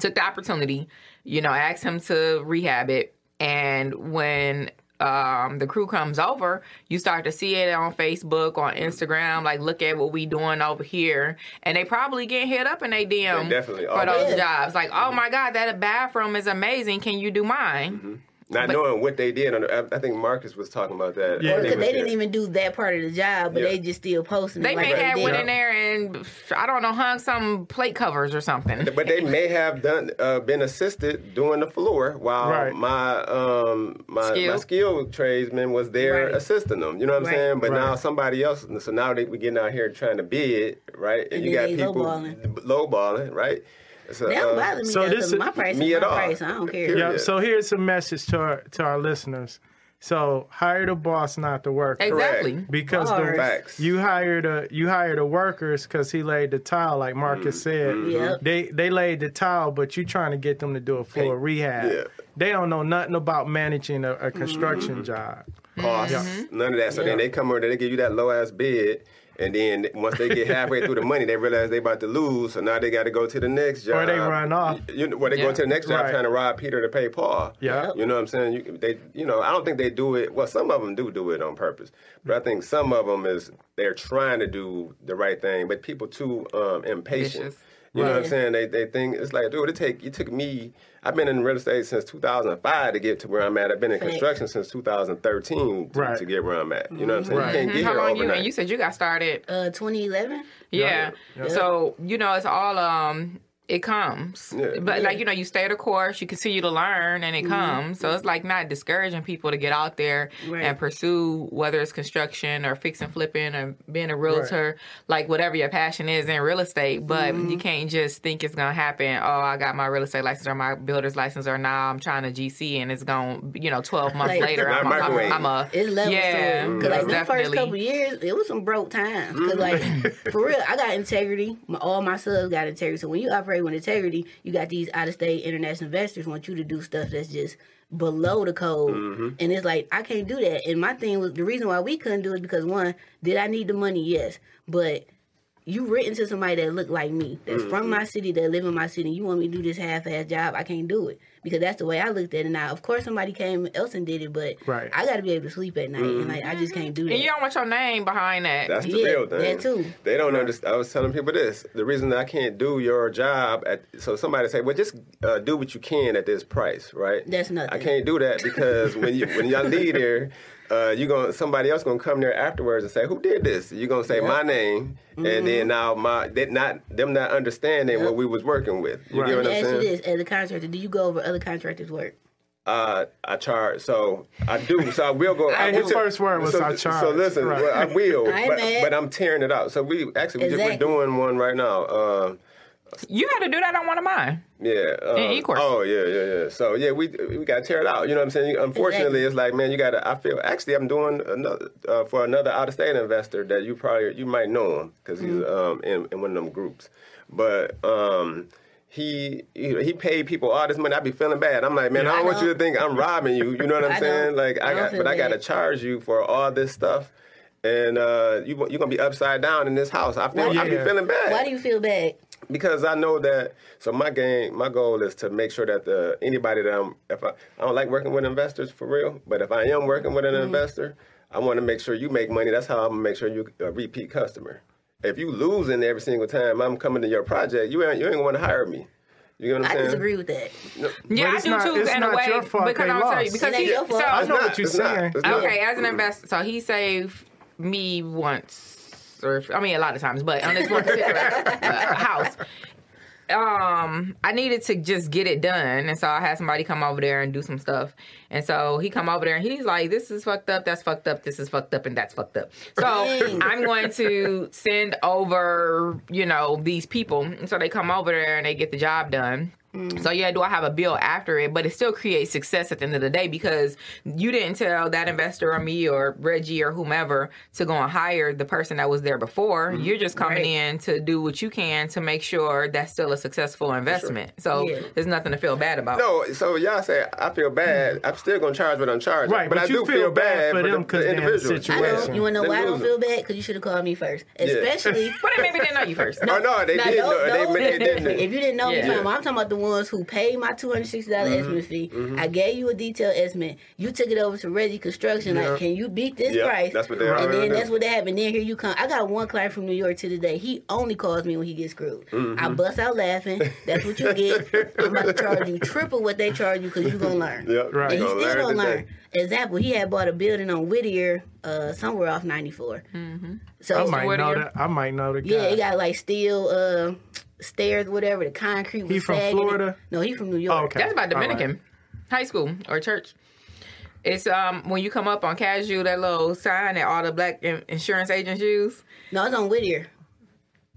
Took the opportunity. You know, asked him to rehab it, and when. Um, the crew comes over, you start to see it on Facebook, on Instagram, like look at what we doing over here, and they probably get hit up in they DM They definitely for those Yeah. jobs. Like, oh my god, that bathroom is amazing. Can you do mine? Not knowing what they did. On the, I, I think Marcus was talking about that. Yeah. Or They because they there. didn't even do that part of the job, but Yeah. they just still posting. They it like may have did. went in there and I don't know hung some plate covers or something. But they may have done uh, been assisted doing the floor while Right. my um my Skill. my skill tradesman was there Right. assisting them. You know what I'm Right. saying? But now somebody else. So now they we getting out here trying to bid, right? And you got people lowballing. lowballing, right? So, That don't uh, bother me. so though, this 'cause is- my price me is at my all. price. I don't care. Yeah, so here's a message to our to our listeners. So hire the boss, not the worker. Exactly. Because the, Facts. you hire the you hire the workers because he laid the tile, like Marcus Mm, said. mm-hmm. Yep. They they laid the tile, but you trying to get them to do a full Hey, rehab. yeah. They don't know nothing about managing a, a construction job. costs, Mm-hmm. none of that. So then they come over, they give you that low ass bid, and then once they get halfway through the money, they realize they about to lose. So now they got to go to the next job. Or they run off. You know, or they Yeah. go to the next job Right. trying to rob Peter to pay Paul. Yeah. You know what I'm saying? You, they, you know, I don't think they do it. Well, some of them do do it on purpose, but I think some of them is they're trying to do the right thing, but people too um, impatient. Vicious. You know what I'm saying? They they think it's like, dude, it take it took me. I've been in real estate since 2005 to get to where I'm at. I've been in construction since 2013 to, Right. to get where I'm at. You know what I'm saying? Right. You can't get How here long you? overnight. And you said you got started. Uh, 2011. Yeah. Yeah. So you know, it's all um. It comes, Yeah. but Yeah. like you know, you stay the course. You continue to learn, and it mm-hmm. comes. So it's like not discouraging people to get out there Right. and pursue whether it's construction or fixing, flipping, or being a realtor, like whatever your passion is in real estate. But mm-hmm. you can't just think it's gonna happen. Oh, I got my real estate license or my builder's license, or now I'm trying to GC, and it's gonna, you know, twelve months Like- later, Not I'm, a- I'm, a- microwave. I'm a It's levels yeah, to it. Cause like the first couple years, it was some broke times. Cause mm-hmm. like for real, I got integrity. My, all my subs got integrity. So when you operate with integrity, you got these out of state international investors want you to do stuff that's just below the code. Mm-hmm. And it's like I can't do that. And my thing was the reason why we couldn't do it because one, did I need the money? Yes, but you written to somebody that look like me, that's from mm-hmm. my city, that live in my city. You want me to do this half-ass job? I can't do it because that's the way I looked at it. Now, of course, somebody came else and did it, but Right. I got to be able to sleep at night, and like I just can't do that. and you don't want your name behind that. That's the Yeah, real thing. that too. They don't understand. I was telling people this. The reason I can't do your job at so somebody say, well, just uh, do what you can at this price, right? That's nothing. I can't do that because when you when y'all leave there, uh, you gonna somebody else gonna come there afterwards and say, who did this? You're gonna say my name, Mm-hmm. and then now my they not them not understanding what we was working with. You Right. get what Let me I'm ask you this: as a contractor, do you go over other contractors' work? Uh, I charge, so I do. So I will go. Hey, I his will- first word was, so, "I charge. So listen, Right. well, I will, I but, but I'm tearing it out. So we actually we just we're doing one right now. Uh, You had to do that on one of mine. yeah. Uh, In Ecorse. Oh yeah, yeah, yeah. So yeah, we we got to tear it out. You know what I'm saying? Unfortunately, Exactly. it's like man, you got to. I feel actually I'm doing another uh, for another out of state investor that you probably you might know him because he's Mm-hmm. um in, in one of them groups, but um. He he he paid people all this money. I'd be feeling bad. I'm like, man, I I don't want you to think I'm robbing you. You know what I'm saying? Like I I got, feel but I got to charge you for all this stuff, and uh, you you're gonna be upside down in this house. I feel I be Yeah. feeling bad Why do you feel bad? Because I know that. So my game, my goal is to make sure that the anybody that I'm, if I, I don't like working with investors for real, but if I am working with an Mm-hmm. investor, I want to make sure you make money. That's how I'm gonna make sure you a repeat customer. If you losing every single time I'm coming to your project, you ain't you ain't gonna want to hire me. You know what I'm saying? I disagree with that. Yeah, I do not- too it's in not a way your fault because they I'm telling you because he your fault. so I know not, what you're it's not, saying. not. okay as an investor. So he saved me once, or I mean a lot of times, but on this one particular uh, house. Um, I needed to just get it done, and so I had somebody come over there and do some stuff. And so he come over there and he's like, "This is fucked up. That's fucked up. This is fucked up, and that's fucked up." So I'm going to send over, you know, these people, and so they come over there and they get the job done. So yeah, do I have a bill after it? But it still creates success at the end of the day because you didn't tell that investor or me or Reggie or whomever to go and hire the person that was there before. Mm-hmm. You're just coming Right. in to do what you can to make sure that's still a successful investment. So Yeah. there's nothing to feel bad about. No, so y'all say I feel bad. Mm-hmm. I'm still gonna charge what I'm charging. Right, but, but I do feel bad for them because the they're in the individual. I situation. know. You want to know The why I don't feel bad? Because you should have called me first. Especially. But they maybe didn't know you first. Oh no, they Now, did. those- know, they, those they is different. didn't. If you didn't know Yeah. me. I'm talking about the ones who paid my two hundred sixty dollars Mm-hmm. estimate fee. I gave you a detailed estimate. You took it over to Reggie Construction. Yeah. Like, can you beat this Yeah, price? that's what they And already then do. that's what they happened. Then here you come. I got one client from New York to today. He only calls me when he gets screwed. Mm-hmm. I bust out laughing. That's what you get. I'm about to charge you triple what they charge you because you're gonna learn. Yep, Right. And he gonna still don't today. learn. Example, he had bought a building on Whittier, uh, somewhere off 94. Mm-hmm. So I might What know that. I might know the guy. yeah, it got like steel uh, stairs, whatever. The concrete was He from sagging. Florida? No, he from New York. Oh, okay. That's about All right. Dominican high school or church. It's um when you come up on casual that little sign that all the black in- insurance agents use. No, it's on Whittier.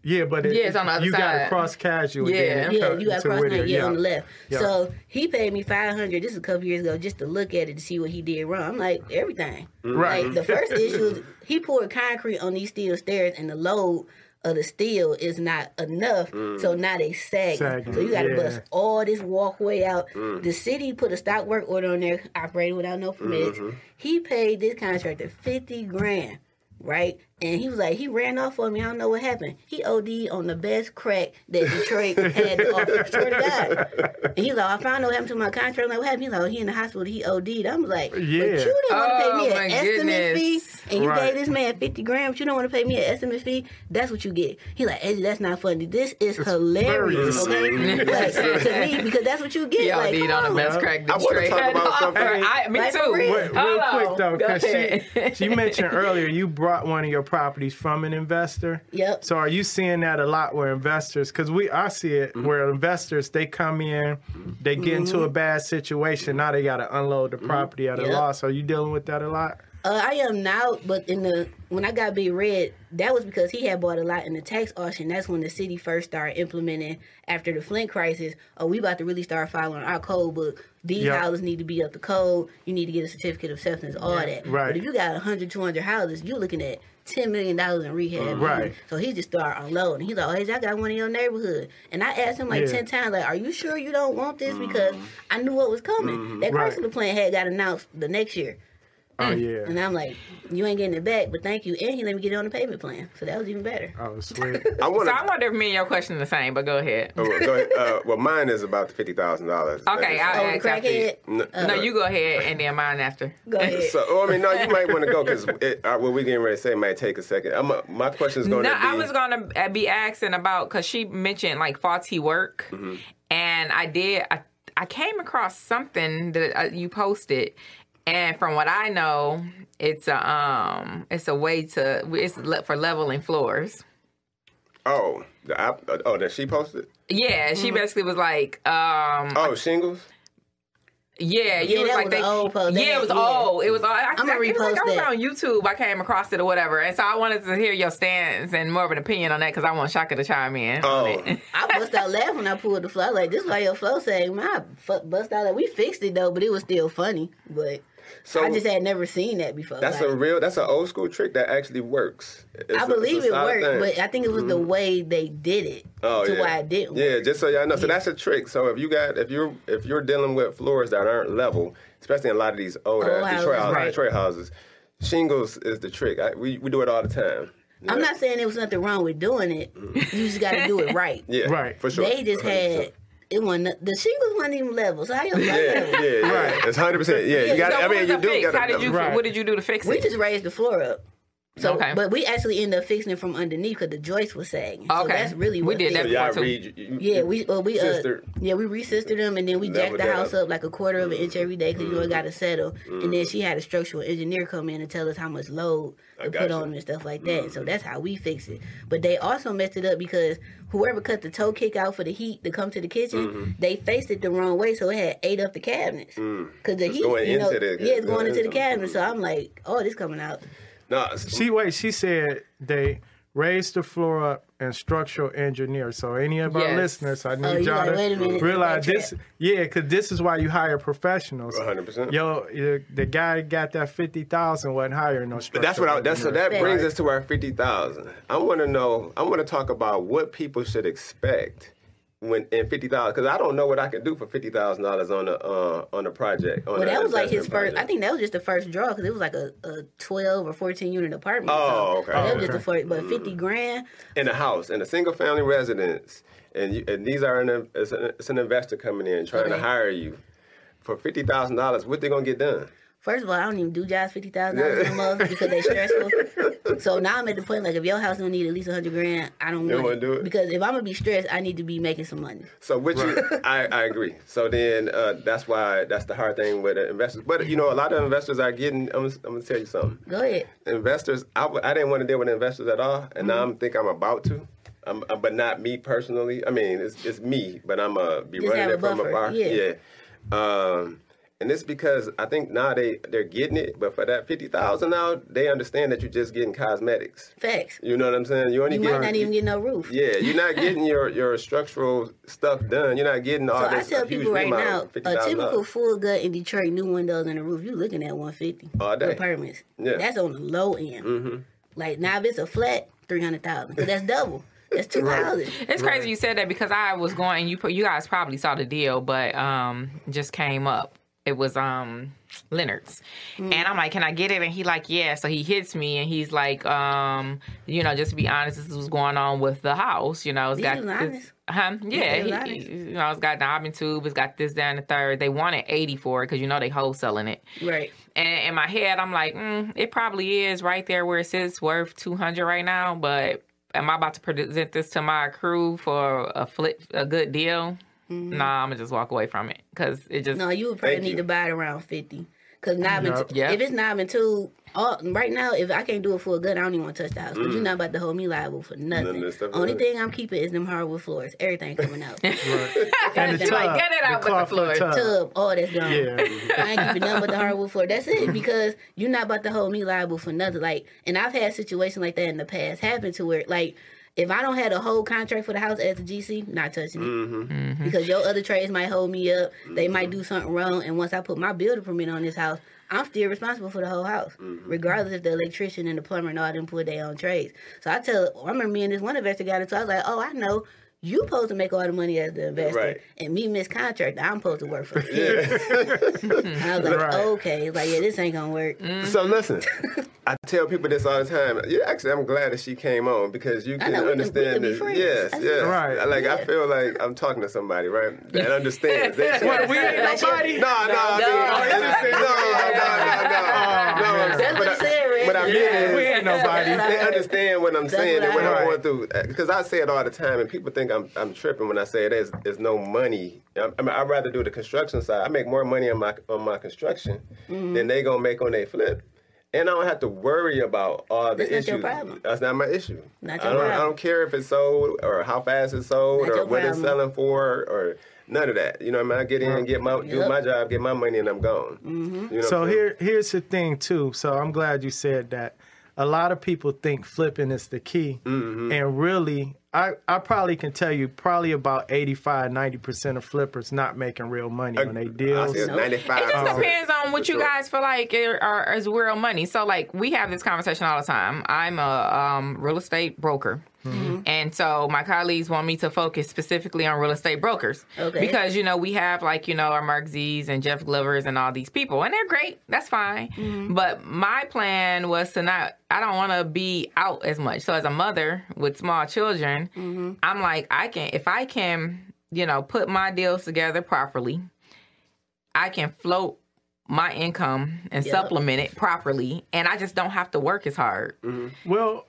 Yeah, but it, Yeah, it's on the other you got to side. cross casual. Yeah. then Yeah, you got to cross Whittier, lane, yeah, on the left. Yeah. So he paid me five hundred. This is a couple years ago, just to look at it to see what he did wrong. I'm like everything. Right. Like the first issue, is he poured concrete on these steel stairs, and the load of the steel is not enough. Mm. So now they sag. So you got to yeah. bust all this walkway out. Mm. The city put a stop work order on there, operating without no permits. Mm-hmm. He paid this contractor fifty grand. Right, and he was like, he ran off on me. I don't know what happened. He OD'd on the best crack that Detroit had to offer. Swear to God. And he's like, oh, I found out what happened to my contract. I'm like, what happened? He's like, oh, he in the hospital. He OD'd. I'm like, but Yeah. you didn't want to Oh, pay me oh, my an estimate fee, goodness. and you Right. gave this man 50 grand, but you don't want to pay me an estimate fee. That's what you get. He like, Eddie, that's not funny. This is hilarious. very Okay, like, to me because that's what you get. Y'all like, need come on the best crack I wanna Detroit talk had about something- I, me Like, too. real. Real quick though, because she, she mentioned earlier you brought one of your properties from an investor. Yep. So are you seeing that a lot where investors? Because we I see it Mm-hmm. where investors they come in, they get into a bad situation. Now they got to unload the property at a Yep. loss. Are you dealing with that a lot? Uh, I am now, but in the when I got Big Red, that was because he had bought a lot in the tax auction. That's when the city first started implementing after the Flint crisis. Oh, we about to really start following our code book. These Yeah. houses need to be up to code. You need to get a certificate of acceptance, all that. Right. But if you got 100, 200 houses, you're looking at ten million dollars in rehab. Uh, right. So he just started unloading. He's like, "Oh, hey, I got one in your neighborhood," and I asked him like Yeah. ten times, like, "Are you sure you don't want this?" Because mm-hmm. I knew what was coming. Mm-hmm. That Right. Chrysler plant had got announced the next year. Oh yeah. And. I'm like, you ain't getting it back, but thank you. And he let me get it on the payment plan. So that was even better. Oh sweet. I want So. I wonder if me and your question are the same, but go ahead. Oh, well, go ahead. Uh, well, mine is about the fifty thousand dollars. Okay, I'll ask after you. crackhead? No, you go ahead and then mine after. Go ahead. So, oh, I mean, no, you might want to go because uh, what we're getting ready to say might take a second. I'm, uh, my question is going No, to be. I was gonna uh, be asking about because she mentioned like faulty work, Mm-hmm. and I did. I, I came across something that uh, you posted, and from what I know, it's a um, it's a way to it's le- for leveling floors. Oh, the app, uh, oh, that she posted. Yeah, she Mm-hmm. basically was like, um, Oh, shingles. yeah, you Yeah, was that like was they, old post. yeah, it was That- old. It was all. I, I'ma I, it like I was that. on YouTube. I came across it or whatever, and so I wanted to hear your stance and more of an opinion on that because I want Shaka to chime in. Oh. on it. I bust out laughing when I pulled the flow. Like, this is why your flow saying, my I fu- bust out. Like, we fixed it though, but it was still funny. But So I just had never seen that before. that's like, a real. That's an old school trick that actually works. It's I a- believe a it solid worked, thing. but I think it was the mm-hmm. way they did it Oh, to yeah. why it didn't. Yeah, work. just so y'all know. So that's a trick. So if you got if you're if you're dealing with floors that aren't level, especially in a lot of these older Old Detroit houses, houses, right. Detroit houses, shingles is the trick. I, we we do it all the time. I'm not saying there was nothing wrong with doing it. Mm-hmm. You just got to do it right. Yeah, Right. for sure. They just 100%. had it wasn't the shingles wasn't even level. So how you Yeah, yeah, yeah. Right. It's hundred percent. Yeah, you got. So I what mean, you do fix? got. How did you? Right. What did you do to fix We it? We just raised the floor up. So, Okay. but we actually ended up fixing it from underneath because the joist was sagging. So Okay. that's really We did that fixed it. Too. Yeah, we uh, we uh, yeah we re-sistered them and then we jacked the house up. up like a quarter of an inch every day because you know it got Mm-hmm. to settle. And then she had a structural engineer come in and tell us how much load I to put you. on and stuff like that. So that's how we fix it. But they also messed it up because whoever cut the toe kick out for the heat to come to the kitchen, Mm-hmm. they faced it the wrong way, so it had ate up the cabinets. Because the heat, going you know, into the- yeah, it's going into the Mm. cabinet. So I'm like, oh, this coming out. No, She wait. She said they raised the floor up and structural engineer. So any of our listeners, I need Oh, you y'all like, wait minute, to realize this. trap. Yeah, because this is why you hire professionals. 100%. Yo, you- the guy got that fifty thousand wasn't hiring no But that's what I, that's so that brings us to our fifty thousand. I want to know. I want to talk about what people should expect when in fifty thousand because I don't know what I can do for fifty thousand dollars on a uh, on a project. On Well, that was like his investment first. I think that was just the first draw because it was like a, a twelve or fourteen unit apartment. Oh, so okay. That was just the first, but fifty grand. in a house in a single family residence, and, you, and these are an it's, an it's an investor coming in trying to hire you for fifty thousand dollars. What they gonna get done? First of all, I don't even do jobs fifty thousand dollars a month because they stressful. So now I'm at the point like if your house don't need at least a hundred grand, I don't You want wanna do it? because if I'm gonna be stressed, I need to be making some money. So which you, I, I agree. So then uh, that's why that's the hard thing with investors. But you know, a lot of investors are getting. I'm, I'm gonna tell you something. Go ahead. investors I, I didn't want to deal with investors at all and now Mm-hmm. i'm think i'm about to I'm, uh, but not me personally i mean it's, it's me but i'm uh be Just running have it a from buffer, afar yeah. um And it's because I think now they they're getting it, but for that fifty thousand now, they understand that you're just getting cosmetics. Facts. You know what I'm saying? You only You get might not even get no roof. yeah, you're not getting your your structural stuff done. You're not getting all So I this. tell a huge people right remodel, now, a $50,000. typical full gut in Detroit, new windows and a roof, you're looking at 150 All day. with permits. Yeah. That's on the low end. Mm-hmm. Like now, if it's a flat, 300,000. Because that's double. That's two houses. It's crazy you said that because I was going. You put you guys probably saw the deal, but um, just came up. It was um Leonard's, Mm. and I'm like, "Can I get it?" And he like, "Yeah." So he hits me, and he's like, um, you know, just to be honest, this is what's going on with the house. You know, it's got this, huh? Yeah, he was he- you know, it's got knob and tube. It's got this down the third. They wanted 80 for it because you know they wholesaling it. Right. And in my head, I'm like, mm, it probably is right there where it says worth 200 right now. But am I about to present this to my crew for a flip, a good deal? Nah, I'm gonna just walk away from it because it just. Mm-hmm. No, you would probably need you. to buy it around 50. Because knob and Yup. Yep. if it's knob and two, all, right now, if I can't do it for a good, I don't even want to touch the house. Because you're not about to hold me liable for nothing. None of this stuff, Only right. thing I'm keeping is them hardwood floors. Everything coming out. And the You're like, tub, get it out the with the clawfoot floor. tub. tub, all that's gone. Yeah. I ain't keeping nothing but the hardwood floor. That's it because you're not about to hold me liable for nothing. Like, and I've had situations like that in the past happen to where, like, if I don't have a whole contract for the house as a GC, not touching it Mm-hmm. because your other trades might hold me up. They might do something wrong, and once I put my builder permit on this house. I'm still responsible for the whole house, Mm-hmm. regardless if the electrician and the plumber and all them put their own trades. So I tell, I remember me and this one investor got into. I was like, "Oh, I know you supposed to make all the money as the investor, Right. and me miss contract. I'm supposed to work for you." And hmm. I was like, Right. okay, like yeah, this ain't gonna work. Mm-hmm. So listen, I tell people this all the time. Yeah, actually, I'm glad that she came on because you can know, we can- we understand this. friends. Yes, yes. Right. Like Yeah. I feel like I'm talking to somebody, right? That understands. They- What, we ain't nobody? No, no, No. no, no, oh, no, no, no, no. That's what But he said, Rick. What I mean Yeah, is, we ain't nobody. they understand what I'm That's saying what and what I I'm going through. Because I say it all the time, and people think I'm I'm tripping when I say it. there's there's no money. I mean, I'd rather do the construction side. I make more money on my on my construction Mm-hmm. than they gonna make on their flip. And I don't have to worry about all the That's not issues. your. That's not my issue. Not I don't. I don't care if it's sold or how fast it's sold Not or your what it's selling for or none of that. You know, I mean, I get in, get my do Yep. my job, get my money, and I'm gone. Mm-hmm. You know So what I'm saying? here, here's the thing too. So I'm glad you said that. A lot of people think flipping is the key, Mm-hmm. and really, I, I probably can tell you probably about 85, 90 percent of flippers not making real money on their I deals. say it's Nope. 95. It just depends on what you sure. guys feel like are, are, is real money. So, like, we have this conversation all the time. I'm a um, real estate broker. Mm-hmm. And so my colleagues want me to focus specifically on real estate brokers. Okay. Because, you know, we have like, you know, our Mark Z's and Jeff Glovers and all these people, and they're great. That's fine. Mm-hmm. But my plan was to not, I don't want to be out as much. So as a mother with small children, mm-hmm. I'm like, I can, if I can, you know, put my deals together properly, I can float my income and Yep. supplement it properly, and I just don't have to work as hard. Well,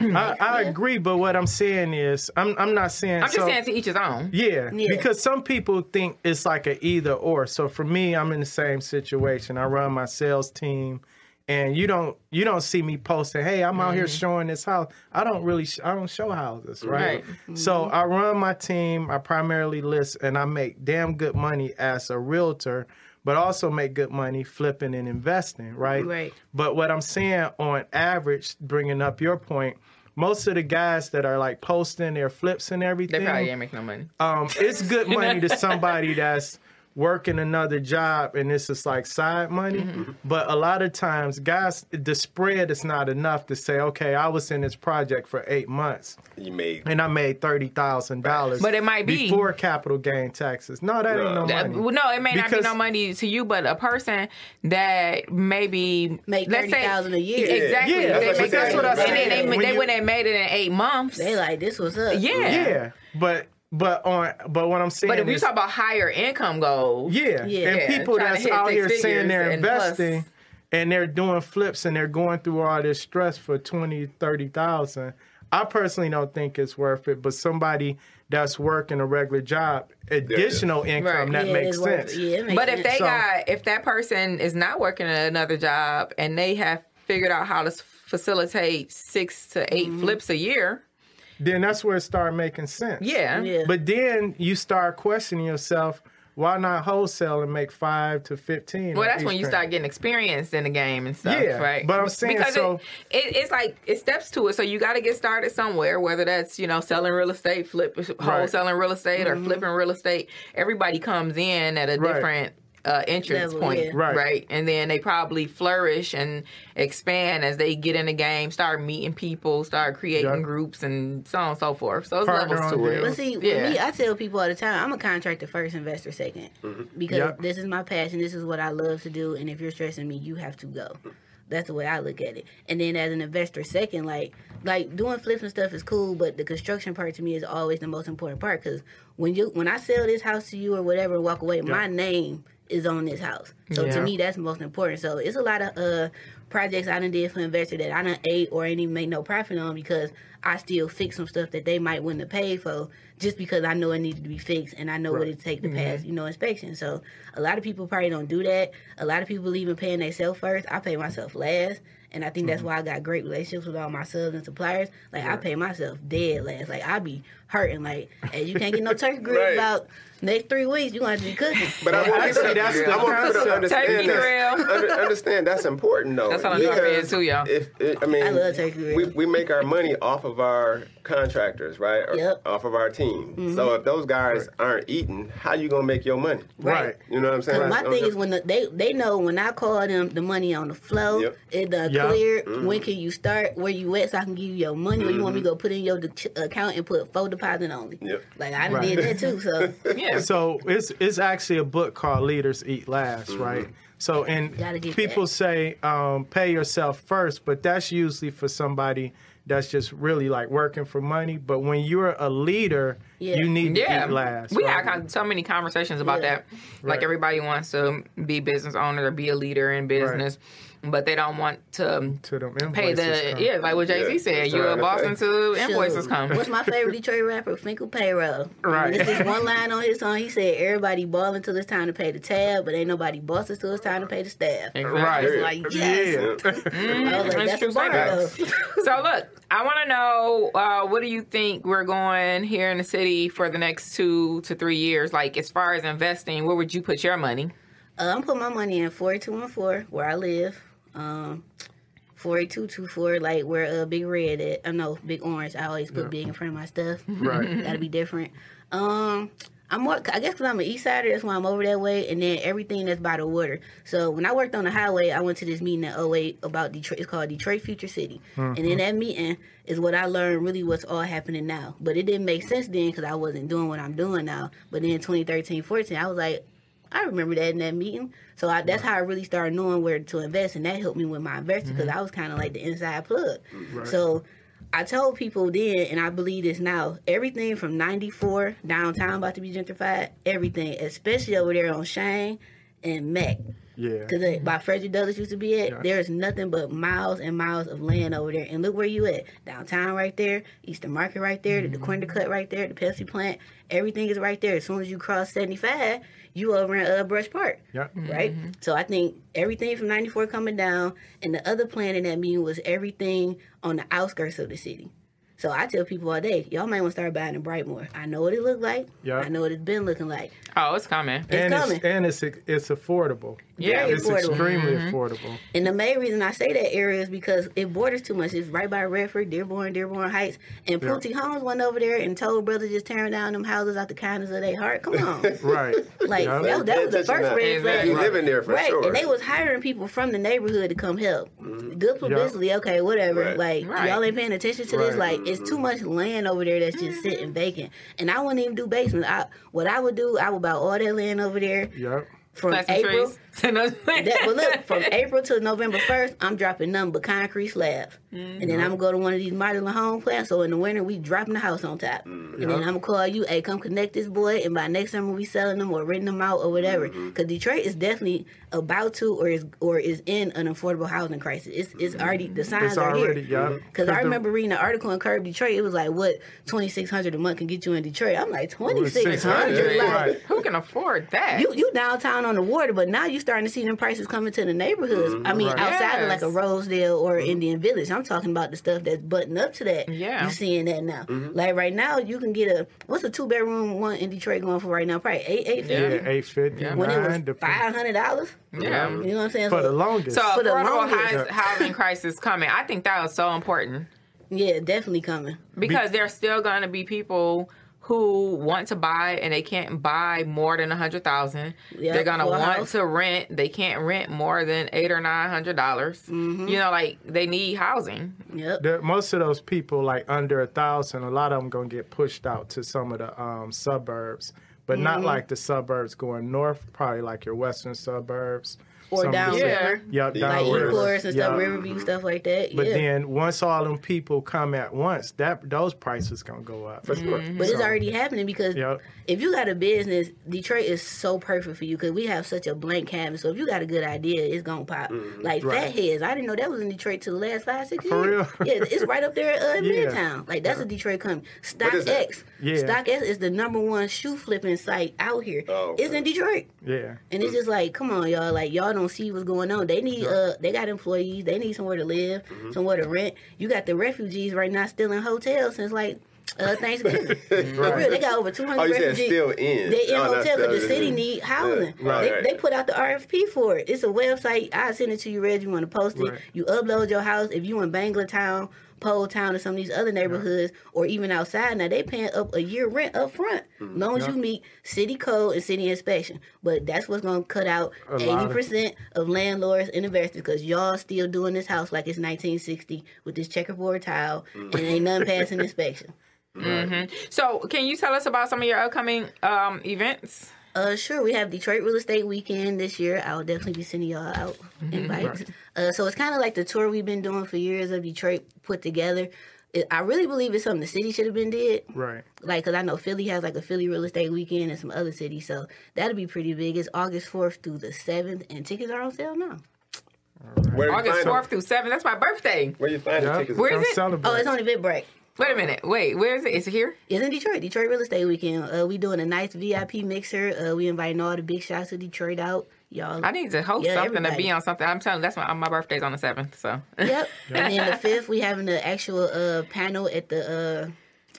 I, I agree, but what I'm saying is, I'm I'm not saying. I'm just so- saying to each his own. Yeah, Yeah. because some people think it's like an either or. So for me, I'm in the same situation. I run my sales team, and you don't you don't see me posting, "Hey, I'm out here mm-hmm. showing this house." I don't really sh- I don't show houses, right? So mm-hmm. I run my team. I primarily list, and I make damn good money as a realtor, but also make good money flipping and investing, right? Right. But what I'm saying on average, bringing up your point. Most of the guys that are like posting their flips and everything, They probably ain't making no money. um, it's good money to somebody that's working another job and this is like side money. Mm-hmm. But a lot of times, guys, the spread is not enough to say, okay, I was in this project for eight months You made. and I made thirty thousand dollars. But it might be- before capital gain taxes. No, that ain't no No. Uh, money. well, no, it may not be no money to you, but a person that maybe Make let's say- 30,000 a year. Exactly. Yeah, They that's make what- that's what I and then said. they, When they you- wouldn't have made it in eight months. They like this was up. yeah. Yeah, but but on but what I'm saying But if you talk about higher income goals, Yeah, Yeah. and people trying that's out here saying they're and plus- investing and they're doing flips and they're going through all this stress for 20, 30,000. I personally don't think it's worth it, but somebody that's working a regular job, additional income, Right. that Yeah, makes sense. Yeah, makes But if they So- got, if that person is not working another job and they have figured out how to facilitate six to 8 Mm-hmm. flips a year, Then that's where it start making sense. yeah, Yeah. But then you start questioning yourself, why not wholesale and make five to fifteen? Well, that's when you start getting experience in the game and stuff, Yeah, right? but I'm saying, because so- it, it, it's like it steps to it. So you got to get started somewhere, whether that's you know selling real estate, flip wholesaling real estate, or mm-hmm. flipping real estate. Everybody comes in at a Right. different. Uh, entrance Level, point, yeah. Right. right, and then they probably flourish and expand as they get in the game, start meeting people, start creating Yeah. groups, and so on and so forth. So it's Partner levels to it. deals. But see, with Yeah. me, I tell people all the time, I'm a contractor first, investor 2nd Because Yep. this is my passion. This is what I love to do. And if you're stressing me, you have to go. That's the way I look at it. And then as an investor second, like like doing flips and stuff is cool, but the construction part to me is always the most important part. Because when you when I sell this house to you or whatever and walk away, my name is on this house. So Yeah. to me, that's most important. So it's a lot of uh projects I done did for investor that I done ate or ain't even make no profit on because I still fix some stuff that they might wouldn't have paid for just because I know it needed to be fixed and I know what it take to pass, you know, inspection. So a lot of people probably don't do that. A lot of people believe in paying themselves first. I pay myself last. And I think that's why I got great relationships with all my subs and suppliers. Like I pay myself dead last. Like I be hurting. Like, hey, you can't get no turkey grill Right. about next three weeks. You gonna have to be cooking. But I want people to, that's the I want people to concept. Turkey understand that. Under, understand that's important though. That's what I'm doing for you too, y'all. If, if I mean, I love turkey grill. we, we make our money off of our contractors, right? Or Yep. Off of our team. Mm-hmm. So if those guys aren't eating, how you gonna make your money? Right. You know what I'm saying? Cause my I'm thing just- is when the, they they know when I call them the money on the flow, Yep. it done Yeah. cleared. Mm-hmm. When can you start? Where you at? So I can give you your money, or you want me to go put in your de- account and put full deposit only? Yep. Like I done Right. did that too. So Yeah. So it's it's actually a book called Leaders Eat Last, Mm-hmm. right? So and people that. say um, pay yourself first, but that's usually for somebody that's just really like working for money. But when you're a leader, Yeah. you need yeah, to eat last. we right? had con- so many conversations about Yeah. that. Like Right. everybody wants to be business owner or be a leader in business, but they don't want to to them pay the come. yeah, like what Jay Z Yeah, said. it's You're a boss pay. until invoices shoot. come. What's my favorite Detroit rapper? Finkel Payroll. Right. This is one line on his song. He said, "Everybody balling until it's time to pay the tab, but ain't nobody bosses till it's time to pay the staff." Exactly. Right. It's like yes. Yeah. I was like, That's that's true bar so look, I want to know uh, what do you think we're going here in the city for the next two to three years? Like as far as investing, where would you put your money? Uh, I'm putting my money in 4214 where I live. Um, 48224, like where uh, Big Red at. I know Big Orange. I always put big in front of my stuff. Right. Gotta be different. Um, I'm more. I guess because I'm an East Sider, that's why I'm over that way. And then everything that's by the water. So when I worked on the highway, I went to this meeting at 08 about Detroit. It's called Detroit Future City. And in that meeting is what I learned really what's all happening now. But it didn't make sense then because I wasn't doing what I'm doing now. But then 2013, 14, I was like, I remember that in that meeting. So I, that's how I really started knowing where to invest, and that helped me with my investing because mm-hmm. I was kind of like the inside plug. So I told people then, and I believe this now, everything from 94 downtown about to be gentrified, everything, especially over there on Chene and Mack. Yeah. Because by Frederick Douglass used to be at, Yeah. there's nothing but miles and miles of land over there. And look where you at. Downtown right there, Eastern Market right there, Mm-hmm. the Dequindre Cut right there, the Pepsi plant. Everything is right there. As soon as you cross 75, you over in uh, Brush Park. Yep. Right? So I think everything from 94 coming down. And the other plan in that meeting was everything on the outskirts of the city. So I tell people all day, y'all might want to start buying in Brightmoor. I know what it looked like. Yeah. I know what it's been looking like. Oh, it's coming. and coming. it's and it's it's affordable. Yeah. Very It's affordable. extremely Mm-hmm. affordable. And the main reason I say that area is because it borders too much. It's right by Redford, Dearborn, Dearborn Heights. And Yeah. Pulte Homes went over there and told brothers just tearing down them houses out the kindness of their heart. Come on. Right. Like Yeah. that, that was the first now. red flag. You living there for right. sure. And they was hiring people from the neighborhood to come help. Mm-hmm. Good publicity, okay, whatever. Right. Like Right. y'all ain't paying attention to this. Right. Like it's too mm-hmm. much land over there that's just sitting mm-hmm. vacant. And I wouldn't even do basements. I what I would do, I would buy all that land over there Yep. from Plant some April. trees. That, but look, from April to November 1st, I'm dropping nothing but concrete slabs. And then I'm going to go to one of these modular home plants. So in the winter, we dropping the house on top. And then I'm going to call you, hey, come connect this boy. And by next summer, we selling them or renting them out or whatever. Mm-hmm. Because Detroit is definitely about to or is or is in an affordable housing crisis. It's, it's already, the mm-hmm. signs It's are already here. yeah. Mm-hmm. Because I the- remember reading an article in Curbed Detroit. It was like, what, 2600 a month can get you in Detroit? I'm like, 2600 Like, right. Who can afford that? you, you downtown on the water, but now you're starting to see them prices coming to the neighborhoods. Mm-hmm. I mean, Right. outside of like a Yes. Rosedale or mm-hmm. Indian Village. I'm talking about the stuff that's buttoned up to that. Yeah. you seeing that now. Mm-hmm. Like right now, you can get a what's a two bedroom one in Detroit going for right now? Probably eight eight Yeah, eight fifty. Yeah. When it was depend- five hundred dollars. Yeah. You know what I'm saying? for So- the longest. So For the longest. housing crisis coming. I think that was so important Yeah, definitely coming. because there's still going to be people who want to buy and they can't buy more than a hundred thousand. Yep, They're gonna want house. to rent. They can't rent more than eight or nine hundred dollars. Mm-hmm. You know, like they need housing. Yep. There- most of those people, like under a thousand, a lot of them gonna get pushed out to some of the um, suburbs, but not Mm-hmm. like the suburbs going north. Probably like your western suburbs Or some- down Yeah. river. Yep, Like down Like river. Ecorse and stuff, Yep. Riverview, stuff like that. But yeah. then once all them people come at once, that those prices gonna go up. For sure. But it's already happening because Yep. if you got a business, Detroit is so perfect for you because we have such a blank canvas. So if you got a good idea, it's gonna pop. Like Right. Fatheads, I didn't know that was in Detroit till the last five six For years. real? Yeah, it's right up there at uh, Yeah. Midtown. Like that's a Detroit company. StockX. that? X. Yeah. StockX is the number one shoe flipping site out here. Oh, It's okay. in Detroit. Yeah. And it's just like, come on, y'all. Like y'all don't see what's going on. They need uh they got employees, they need somewhere to live, Mm-hmm. somewhere to rent. You got the refugees right now still in hotels since like uh Thanksgiving. For real, they got over two hundred Oh, you said refugees. still in. They in Oh, that's hotel because the still city in. need housing. Yeah, right, they, right. they put out the RFP for it. It's a website. I send it to you, Reg. You want to post it? Right. You upload your house. If you in Banglatown, Poletown, or some of these other neighborhoods, or even outside, now they paying up a year rent up front, Mm-hmm. long as you meet city code and city inspection. But that's what's gonna cut out A eighty percent of landlords and investors because y'all still doing this house like it's 1960 with this checkerboard tile Mm. and ain't nothing passing inspection. So, can you tell us about some of your upcoming um, events? Uh, sure. We have Detroit Real Estate Weekend this year. I'll definitely be sending y'all out invites. Uh, so it's kind of like the tour we've been doing for years of Detroit put together. It, I really believe it's something the city should have been did. Right. Like, cause I know Philly has like a Philly Real Estate Weekend and some other cities, so that'll be pretty big. It's August fourth through the seventh, and tickets are on sale now. Where August 4th through 7th. That's my birthday. Where you find the tickets? Where Come is it? Celebrate. Oh, it's on Eventbrite. Wait a minute. Wait, where is it? Is it here? It's in Detroit, Detroit Real Estate Weekend. Uh, we doing a nice VIP mixer. Uh, we inviting all the big shots of Detroit out. Y'all, I need to host Yeah, something to be on something. I'm telling you, that's my, my birthday's on the 7th. So, Yep. And then the fifth, we having the actual uh, panel at the uh,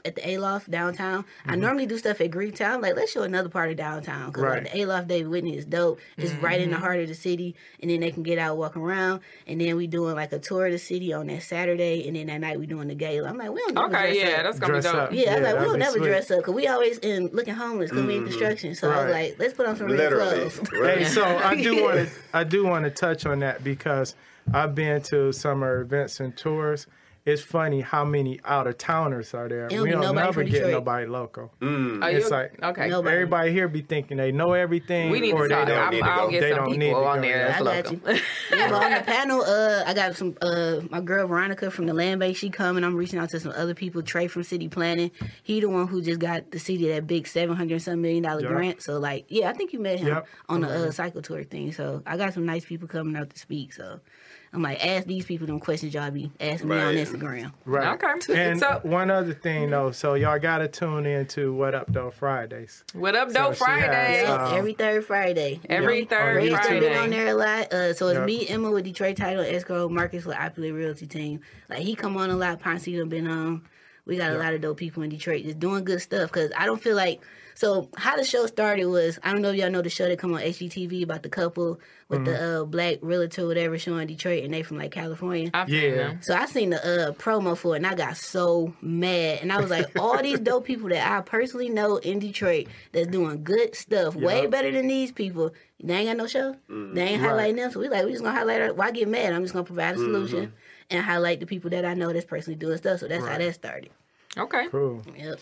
at the Aloft downtown. I mm-hmm. normally do stuff at Greektown. Like, let's show another part of downtown because Right. like, the Aloft David Whitney is dope. It's right in the mm-hmm. heart of the city, and then they can get out, walk around, and then we doing like a tour of the city on that Saturday, and then that night we doing the gala. I'm like, we don't never dress okay, yeah, up. that's going to be dope. up. Yeah, I was like, we don't never sweet. dress up because we always in looking homeless because we in mm-hmm. construction. So I was like, let's put on some real Literally. clothes. Hey, so I do want to I do want to touch on that because I've been to summer events and tours. It's funny how many out of towners are there. don't we don't nobody never get Detroit. nobody local. Are It's you- like okay. Nobody. everybody here be thinking they know everything, We need or to they don't. Need to I'll go. get They some don't need people to on there. I That's I got local. you. yeah, but on the panel, uh, I got some uh, my girl Veronica from the Land Bank. She coming. I'm reaching out to some other people. Trey from City Planning. He the one who just got the city that big seven hundred some million dollar Yep. grant. So like, yeah, I think you met him Yep. on the uh, cycle tour thing. So I got some nice people coming out to speak. So I'm like, ask these people them questions y'all be asking me on Right. Instagram. Right. Okay. And So- one other thing though, so y'all got to tune into What Up Though Fridays. What up, So Fridays? has, Um, every third Friday. Every Yep. third On Ray's YouTube. been on there a lot. Uh, so it's Yep. me, Emma with Detroit Title Escrow, Marcus with Opulent Realty Team. Like he come on a lot. Ponce done been on. We got a lot of dope people in Detroit just doing good stuff. Cause I don't feel like so how the show started was I don't know if y'all know the show that come on HGTV about the couple with the Mm-hmm. uh, black realtor or whatever showing Detroit and they from like California. I've Yeah. them. So I seen the uh, promo for it and I got so mad. And I was like, all these dope people that I personally know in Detroit that's doing good stuff, way better than these people. They ain't got no show. They ain't Right. highlighting them. So we like, we just gonna highlight her. Why get mad? I'm just gonna provide a solution and highlight the people that I know that's personally doing stuff. So that's how that started. Okay. Cool. Yep.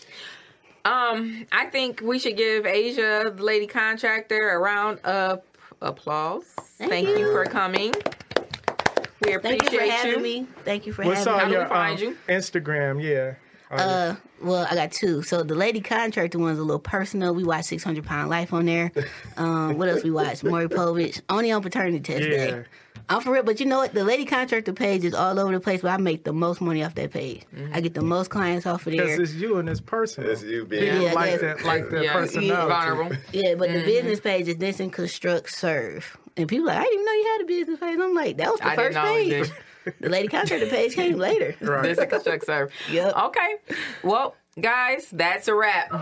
Um, I think we should give Asia, the lady contractor, a round of applause. Thank, Thank you. you. for coming. We appreciate Thank you for appreciate having me. Thank you for What's having on How me. do we your find um, you? Instagram? Yeah. Uh, well, I got two. So the lady contractor one's a little personal. We watch 600 Pound Life on there. Um, what else we watch? Maury Povich. Only on paternity test yeah. day. I'm for real, but you know what? The lady contractor page is all over the place, but I make the most money off that page. Mm-hmm. I get the most clients off of there. Because it's you and it's personal. It's you being. Yeah, like yeah. that, like that yeah, personality. vulnerable. Yeah, but the mm-hmm. business page is Denson Construct Serve. And people like, I didn't even know you had a business page. I'm like, that was the I first page. the lady contractor page came later. Right. This is construct serve. Yep. Okay. Well, guys, that's a wrap.